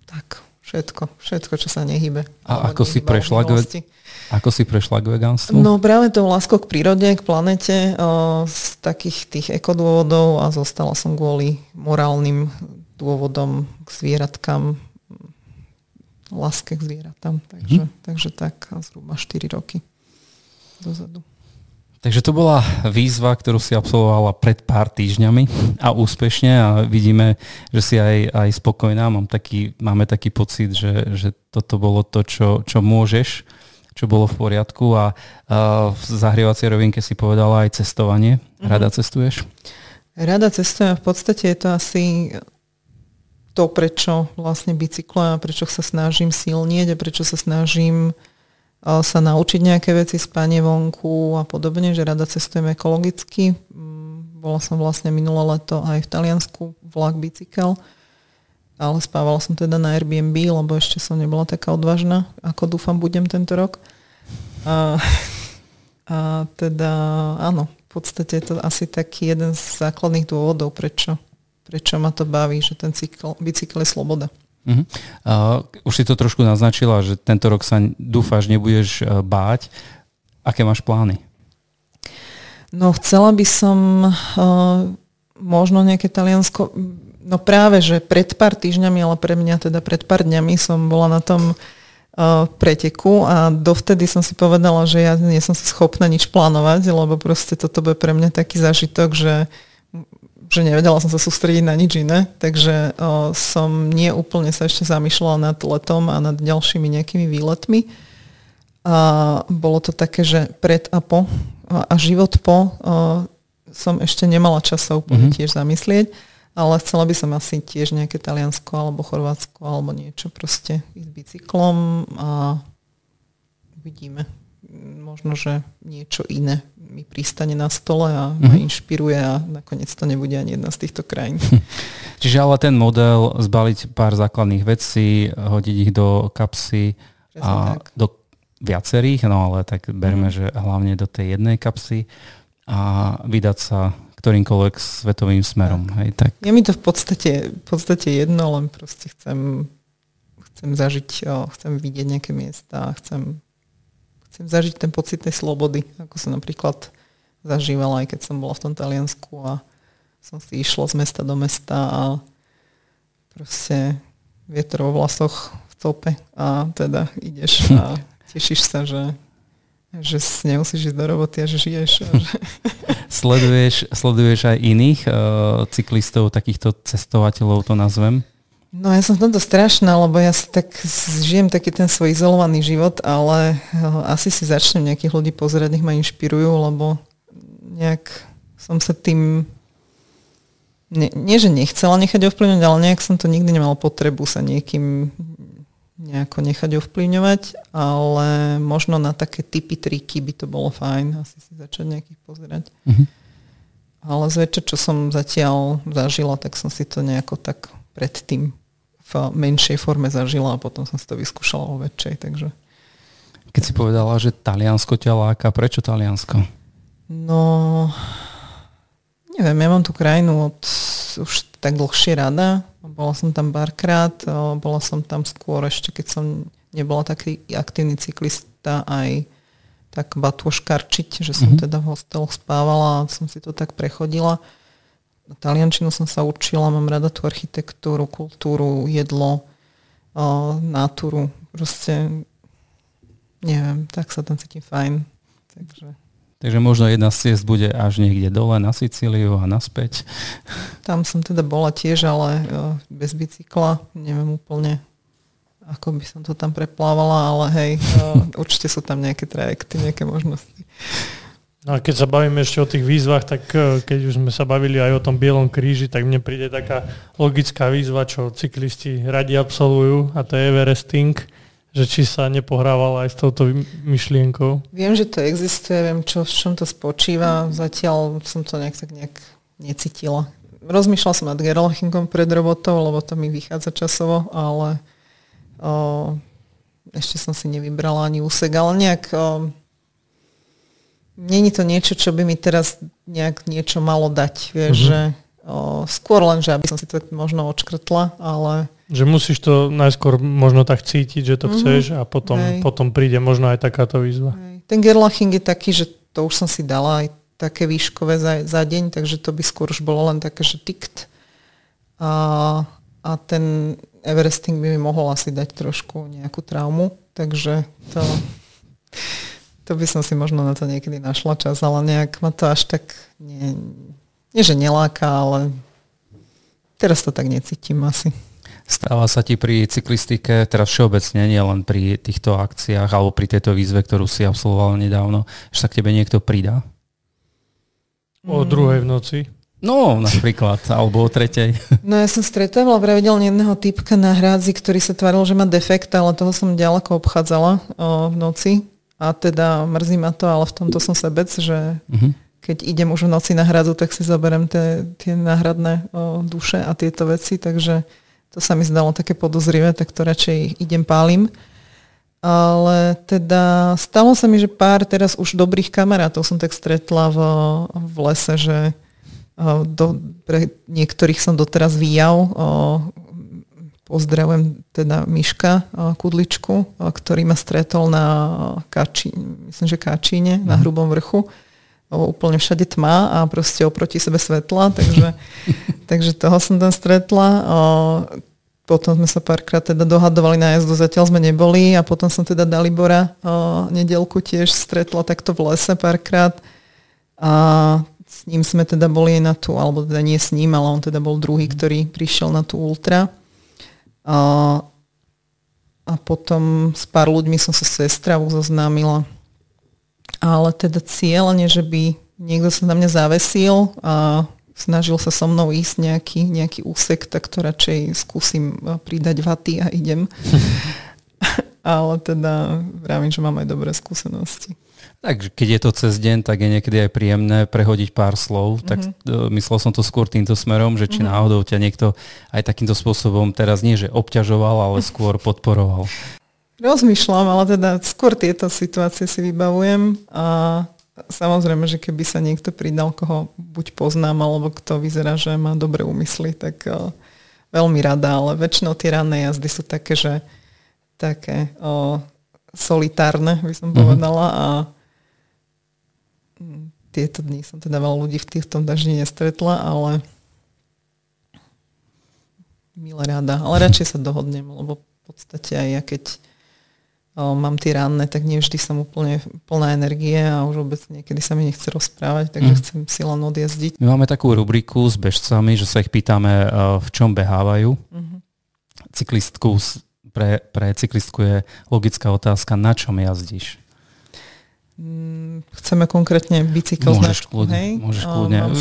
tak, všetko, všetko, čo sa nehybe. A ako si, prešla k, ako si prešla k vegánstvu? No práve tou láskou k prírode, k planete, z takých tých ekodôvodov a zostala som kvôli morálnym dôvodom k zvieratkám, láske k zvieratám. Takže, hm. takže tak zhruba 4 roky dozadu. Takže to bola výzva, ktorú si absolvovala pred pár týždňami a úspešne a vidíme, že si aj, aj spokojná. Mám taký, máme taký pocit, že, že toto bolo to, čo, čo môžeš, čo bolo v poriadku a, a v zahrievacej rovinke si povedala aj cestovanie. Mhm. Rada cestuješ? Rada cestujem. V podstate je to asi to, prečo vlastne bicyklujem a prečo sa snažím silnieť a prečo sa snažím sa naučiť nejaké veci, spanie vonku a podobne, že rada cestujem ekologicky. Mm, bola som vlastne minulé leto aj v Taliansku, vlak bicykel, ale spávala som teda na Airbnb, lebo ešte som nebola taká odvážna, ako dúfam budem tento rok. A, a teda áno, v podstate je to asi taký jeden z základných dôvodov, prečo, prečo ma to baví, že ten cykl, bicykel je sloboda. Uh-huh. Uh, už si to trošku naznačila, že tento rok sa dúfaš, nebudeš uh, báť. Aké máš plány? No chcela by som uh, možno nejaké Taliansko, no práve, že pred pár týždňami, ale pre mňa teda pred pár dňami som bola na tom uh, preteku a dovtedy som si povedala, že ja nie som si schopná nič plánovať, lebo proste toto bude pre mňa taký zážitok, že že nevedela som sa sústrediť na nič iné, takže o, som nie úplne sa ešte zamýšľala nad letom a nad ďalšími nejakými výletmi. A bolo to také, že pred a po a život po o, som ešte nemala čas sa úplne mm-hmm. tiež zamyslieť, ale chcela by som asi tiež nejaké Taliansko alebo Chorvátsko alebo niečo proste ísť bicyklom a uvidíme. možno, že niečo iné mi pristane na stole a ma mm-hmm. inšpiruje a nakoniec to nebude ani jedna z týchto krajín. (laughs) Čiže ale ten model zbaliť pár základných vecí, hodiť ich do kapsy Presne a tak. do viacerých, no ale tak berme, mm. že hlavne do tej jednej kapsy a vydať sa ktorýmkoľvek svetovým smerom. Tak. Hej, tak. Je mi to v podstate, v podstate jedno, len proste chcem, chcem zažiť, chcem vidieť nejaké miesta, chcem chcem zažiť ten pocit tej slobody, ako som napríklad zažívala, aj keď som bola v tom Taliansku a som si išla z mesta do mesta a proste vietor vo vlasoch v tope a teda ideš (laughs) a tešíš sa, že, že nemusíš ísť do roboty a že žiješ. A že... (laughs) sleduješ, sleduješ aj iných uh, cyklistov, takýchto cestovateľov to nazvem? No ja som v tomto strašná, lebo ja si tak žijem taký ten svoj izolovaný život, ale eh, asi si začnem nejakých ľudí pozerať, nech ma inšpirujú, lebo nejak som sa tým nie, nie, že nechcela nechať ovplyvňovať, ale nejak som to nikdy nemala potrebu sa niekým nejako nechať ovplyvňovať, ale možno na také typy, triky by to bolo fajn asi si začať nejakých pozerať. Mm-hmm. Ale zväčša, čo som zatiaľ zažila, tak som si to nejako tak predtým v menšej forme zažila a potom som si to vyskúšala vo väčšej. Takže... Keď si povedala, že Taliansko ťa láka, prečo Taliansko? No, neviem, ja mám tú krajinu od už tak dlhšie rada. Bola som tam párkrát, bola som tam skôr ešte, keď som nebola taký aktívny cyklista, aj tak batôškarčiť, že som mm-hmm. teda v hosteloch spávala a som si to tak prechodila. Taliančinu som sa učila, mám rada tú architektúru, kultúru, jedlo, uh, natúru. Proste, neviem, tak sa tam cítim fajn. Takže... Takže možno jedna z ciest bude až niekde dole na Sicíliu a naspäť. Tam som teda bola tiež, ale bez bicykla. Neviem úplne, ako by som to tam preplávala, ale hej, určite sú tam nejaké trajekty, nejaké možnosti. No a keď sa bavíme ešte o tých výzvach, tak e, keď už sme sa bavili aj o tom Bielom kríži, tak mne príde taká logická výzva, čo cyklisti radi absolvujú a to je Everesting, že či sa nepohrával aj s touto myšlienkou. Viem, že to existuje, viem, čo, v čom to spočíva. Zatiaľ som to nejak tak nejak necítila. Rozmýšľala som nad Gerlachingom pred robotou, lebo to mi vychádza časovo, ale o, ešte som si nevybrala ani úsek, ale nejak... O, Není to niečo, čo by mi teraz nejak niečo malo dať, vieš, mm-hmm. že o, skôr len, že aby som si to možno odškrtla, ale... Že musíš to najskôr možno tak cítiť, že to mm-hmm. chceš a potom, potom príde možno aj takáto výzva. Hej. Ten Gerlaching je taký, že to už som si dala aj také výškové za, za deň, takže to by skôr už bolo len také, že tikt. A, a ten Everesting by mi mohol asi dať trošku nejakú traumu, takže to... To by som si možno na to niekedy našla čas, ale nejak ma to až tak nie, nie že neláka, ale teraz to tak necítim asi. Stáva sa ti pri cyklistike, teraz všeobecne, nie len pri týchto akciách alebo pri tejto výzve, ktorú si absolvoval nedávno, že sa k tebe niekto pridá? O druhej v noci? No, napríklad, alebo o tretej. (laughs) No ja som stretávala pravidelne jedného typka na hrádzi, ktorý sa tváril, že má defekt, ale toho som ďaleko obchádzala o, v noci. A teda mrzí ma to, ale v tomto som sebec, že uh-huh. keď idem už v noci na hradu, tak si zoberiem tie, tie náhradné o, duše a tieto veci, takže to sa mi zdalo také podozrivé, tak to radšej idem pálim. Ale teda stalo sa mi, že pár teraz už dobrých kamarátov som tak stretla v, v lese, že do, pre niektorých som doteraz výjav, Pozdravujem teda Miška Kudličku, ktorý ma stretol na Kači, myslím, že Kačíne, na mhm. Hrubom vrchu. Úplne všade tma a proste oproti sebe svetla, takže, (laughs) takže toho som tam stretla. Potom sme sa párkrát teda dohadovali na jazdu, zatiaľ sme neboli a potom som teda Dalibora nedelku tiež stretla takto v lese párkrát. A s ním sme teda boli na tú, alebo teda nie s ním, ale on teda bol druhý, mhm. ktorý prišiel na tú ultra. A, a potom s pár ľuďmi som sa sestravu zoznámila. Ale teda cieľne, že by niekto sa na mňa zavesil a snažil sa so mnou ísť nejaký, nejaký úsek, tak to radšej skúsim pridať vaty a idem. (laughs) ale teda vravím, že mám aj dobré skúsenosti. Takže keď je to cez deň, tak je niekedy aj príjemné prehodiť pár slov. Tak mm-hmm. myslel som to skôr týmto smerom, že či mm-hmm. náhodou ťa niekto aj takýmto spôsobom teraz nie, že obťažoval, ale (laughs) skôr podporoval. Rozmýšľam, ale teda skôr tieto situácie si vybavujem a samozrejme, že keby sa niekto pridal, koho buď poznám, alebo kto vyzerá, že má dobré úmysly, tak uh, veľmi rada, ale väčšinou tie ranné jazdy sú také, že také uh, solitárne, by som mm-hmm. povedala a tieto dni som teda veľa ľudí v týchto daždi nestretla, ale milé rada. Ale radšej sa dohodnem, lebo v podstate aj ja keď o, mám tie ranné, tak nevždy som úplne plná energie a už vôbec niekedy sa mi nechce rozprávať, takže mm. chcem si len odjazdiť. My máme takú rubriku s bežcami, že sa ich pýtame, v čom behávajú. Mm-hmm. Cyklistku, pre, pre cyklistku je logická otázka, na čom jazdíš? Mm, chceme konkrétne bicykel môžeš značku, kľudne, hej? Môžeš kľudne. Mám...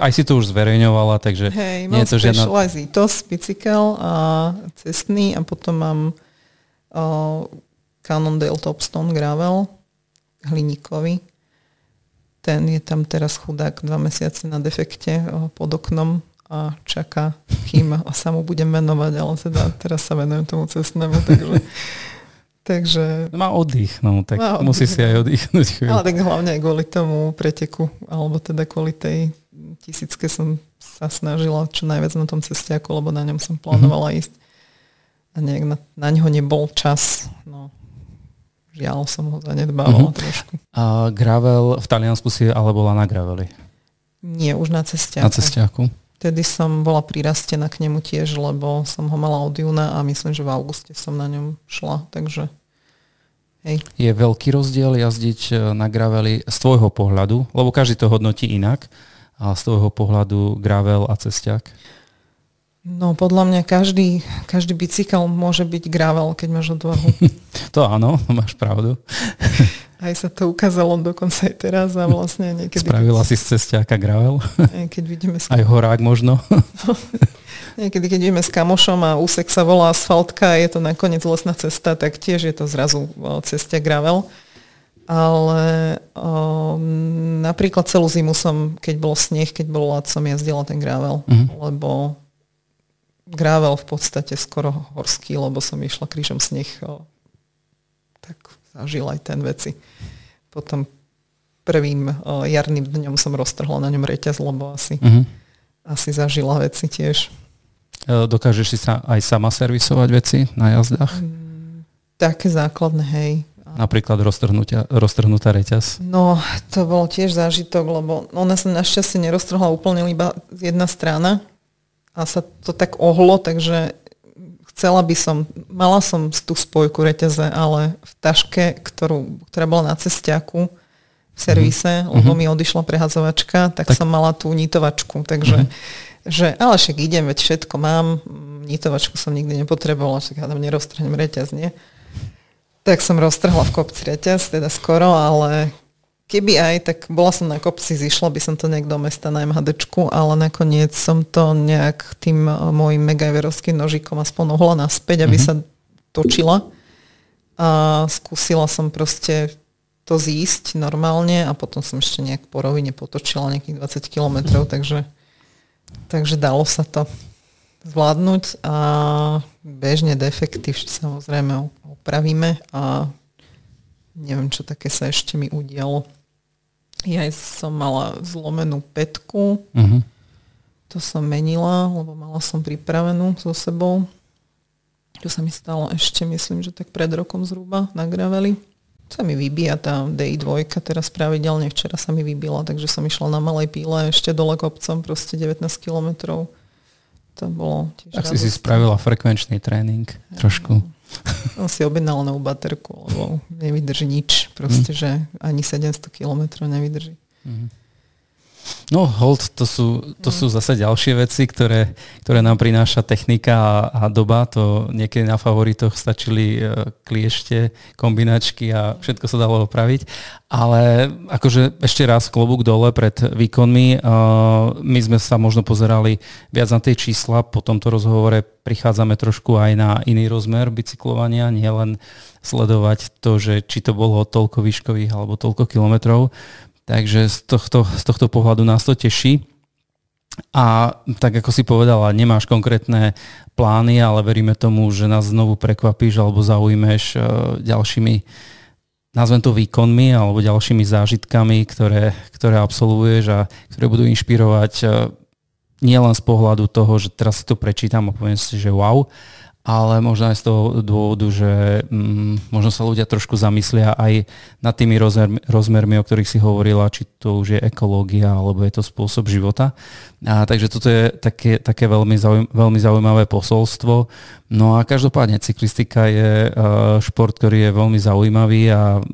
Aj si to už zverejňovala, takže hej, nie je to žiadna... Specialized bicykel a cestný a potom mám uh, Cannondale Topstone Gravel hliníkový. Ten je tam teraz chudák dva mesiace na defekte uh, pod oknom a čaká, kým (laughs) sa mu budem venovať, ale teda teraz sa venujem tomu cestnému, takže (laughs) Takže... Má oddych, no tak má musí si aj oddychnúť. Ale tak hlavne aj kvôli tomu preteku, alebo teda kvôli tej tisícke som sa snažila čo najviac na tom cestiaku, lebo na ňom som plánovala mm-hmm. ísť. A nejak na, na ňo nebol čas. No, žiaľ som ho zanedbávala mm-hmm. trošku. A gravel v Taliansku si ale bola na graveli? Nie, už na cestiaku. Na cestiaku? Vtedy som bola prirastená k nemu tiež, lebo som ho mala od júna a myslím, že v auguste som na ňom šla, takže hej. Je veľký rozdiel jazdiť e, na graveli z tvojho pohľadu, lebo každý to hodnotí inak, a z tvojho pohľadu gravel a cestiak? No podľa mňa každý, každý bicykel môže byť gravel, keď máš odvahu. (laughs) to áno, (laughs) máš pravdu. (laughs) Aj sa to ukázalo dokonca aj teraz a vlastne niekedy... Spravila keď... si z cestiaka gravel? Keď vidíme. Aj horák možno? Niekedy, keď ideme s kamošom a úsek sa volá asfaltka a je to nakoniec lesná cesta, tak tiež je to zrazu cestia gravel. Ale o, napríklad celú zimu som, keď bol sneh, keď bol lad, som jazdila ten gravel, uh-huh. lebo gravel v podstate skoro horský, lebo som išla krížom sneh o, tak zažil aj ten veci. Potom prvým uh, jarným dňom som roztrhla na ňom reťaz, lebo asi, uh-huh. asi zažila veci tiež. E, dokážeš si sa aj sama servisovať veci na jazdách? Mm, také základné, hej. Napríklad roztrhnutá reťaz? No, to bol tiež zážitok, lebo ona sa našťastie neroztrhla úplne iba jedna strana a sa to tak ohlo, takže chcela by som, mala som tú spojku reťaze, ale v taške, ktorú, ktorá bola na cestiaku v servise, mm-hmm. lebo mi odišla prehadzovačka, tak, tak som mala tú nitovačku, takže mm-hmm. Že, ale však idem, veď všetko mám, nitovačku som nikdy nepotrebovala, však tam neroztrhnem reťaz, nie? Tak som roztrhla v kopci reťaz, teda skoro, ale Keby aj, tak bola som na kopci, zišla by som to nejak do mesta na MHDčku, ale nakoniec som to nejak tým eh, môjim megajverovským nožikom aspoň ohla naspäť, aby mm-hmm. sa točila. A skúsila som proste to zísť normálne a potom som ešte nejak po rovine potočila nejakých 20 kilometrov, takže, takže dalo sa to zvládnuť a bežne defekty samozrejme opravíme a neviem, čo také sa ešte mi udialo. Ja som mala zlomenú petku. Uh-huh. To som menila, lebo mala som pripravenú so sebou. To sa mi stalo ešte, myslím, že tak pred rokom zhruba na graveli. Sa mi vybíja tá DI2, teraz pravidelne včera sa mi vybila, takže som išla na malej píle ešte dole kopcom, proste 19 kilometrov. To bolo tiež Tak si si spravila frekvenčný tréning trošku. Som si objednal novú baterku, lebo nevydrží nič. Proste, mm. že ani 700 km nevydrží. Mm. No hold, to sú, to sú zase ďalšie veci, ktoré, ktoré nám prináša technika a, a doba. To niekedy na favoritoch stačili e, kliešte, kombinačky a všetko sa dalo opraviť. Ale akože ešte raz klobúk dole pred výkonmi. My sme sa možno pozerali viac na tie čísla. Po tomto rozhovore prichádzame trošku aj na iný rozmer bicyklovania, nielen sledovať to, že či to bolo toľko výškových alebo toľko kilometrov. Takže z tohto, z tohto pohľadu nás to teší. A tak ako si povedala, nemáš konkrétne plány, ale veríme tomu, že nás znovu prekvapíš alebo zaujmeš e, ďalšími nazvem to výkonmi alebo ďalšími zážitkami, ktoré, ktoré absolvuješ a ktoré budú inšpirovať e, nielen z pohľadu toho, že teraz si to prečítam a poviem si, že wow, ale možno aj z toho dôvodu, že mm, možno sa ľudia trošku zamyslia aj nad tými rozmer, rozmermi, o ktorých si hovorila, či to už je ekológia, alebo je to spôsob života. A, takže toto je také, také veľmi, zaujím, veľmi zaujímavé posolstvo. No a každopádne cyklistika je uh, šport, ktorý je veľmi zaujímavý a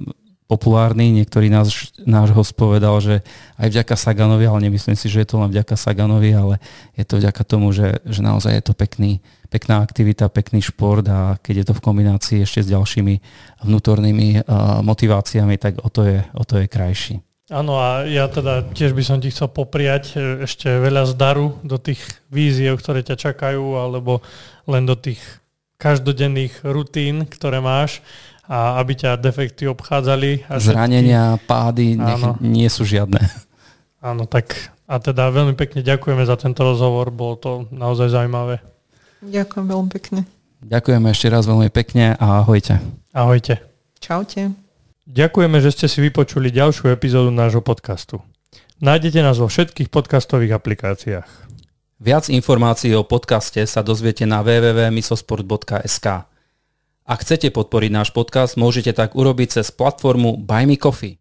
populárny. Niektorý náš, náš host povedal, že aj vďaka Saganovi, ale nemyslím si, že je to len vďaka Saganovi, ale je to vďaka tomu, že, že naozaj je to pekný, pekná aktivita, pekný šport a keď je to v kombinácii ešte s ďalšími vnútornými uh, motiváciami, tak o to je, o to je krajší. Áno a ja teda tiež by som ti chcel popriať e, ešte veľa zdaru do tých víziev, ktoré ťa čakajú, alebo len do tých každodenných rutín, ktoré máš a aby ťa defekty obchádzali. A Zranenia, všetky... pády nech nie sú žiadne. Áno, tak a teda veľmi pekne ďakujeme za tento rozhovor, bolo to naozaj zaujímavé. Ďakujem veľmi pekne. Ďakujeme ešte raz veľmi pekne a ahojte. Ahojte. Čaute. Ďakujeme, že ste si vypočuli ďalšiu epizódu nášho podcastu. Nájdete nás vo všetkých podcastových aplikáciách. Viac informácií o podcaste sa dozviete na www.misosport.sk. Ak chcete podporiť náš podcast, môžete tak urobiť cez platformu Buy Me Coffee.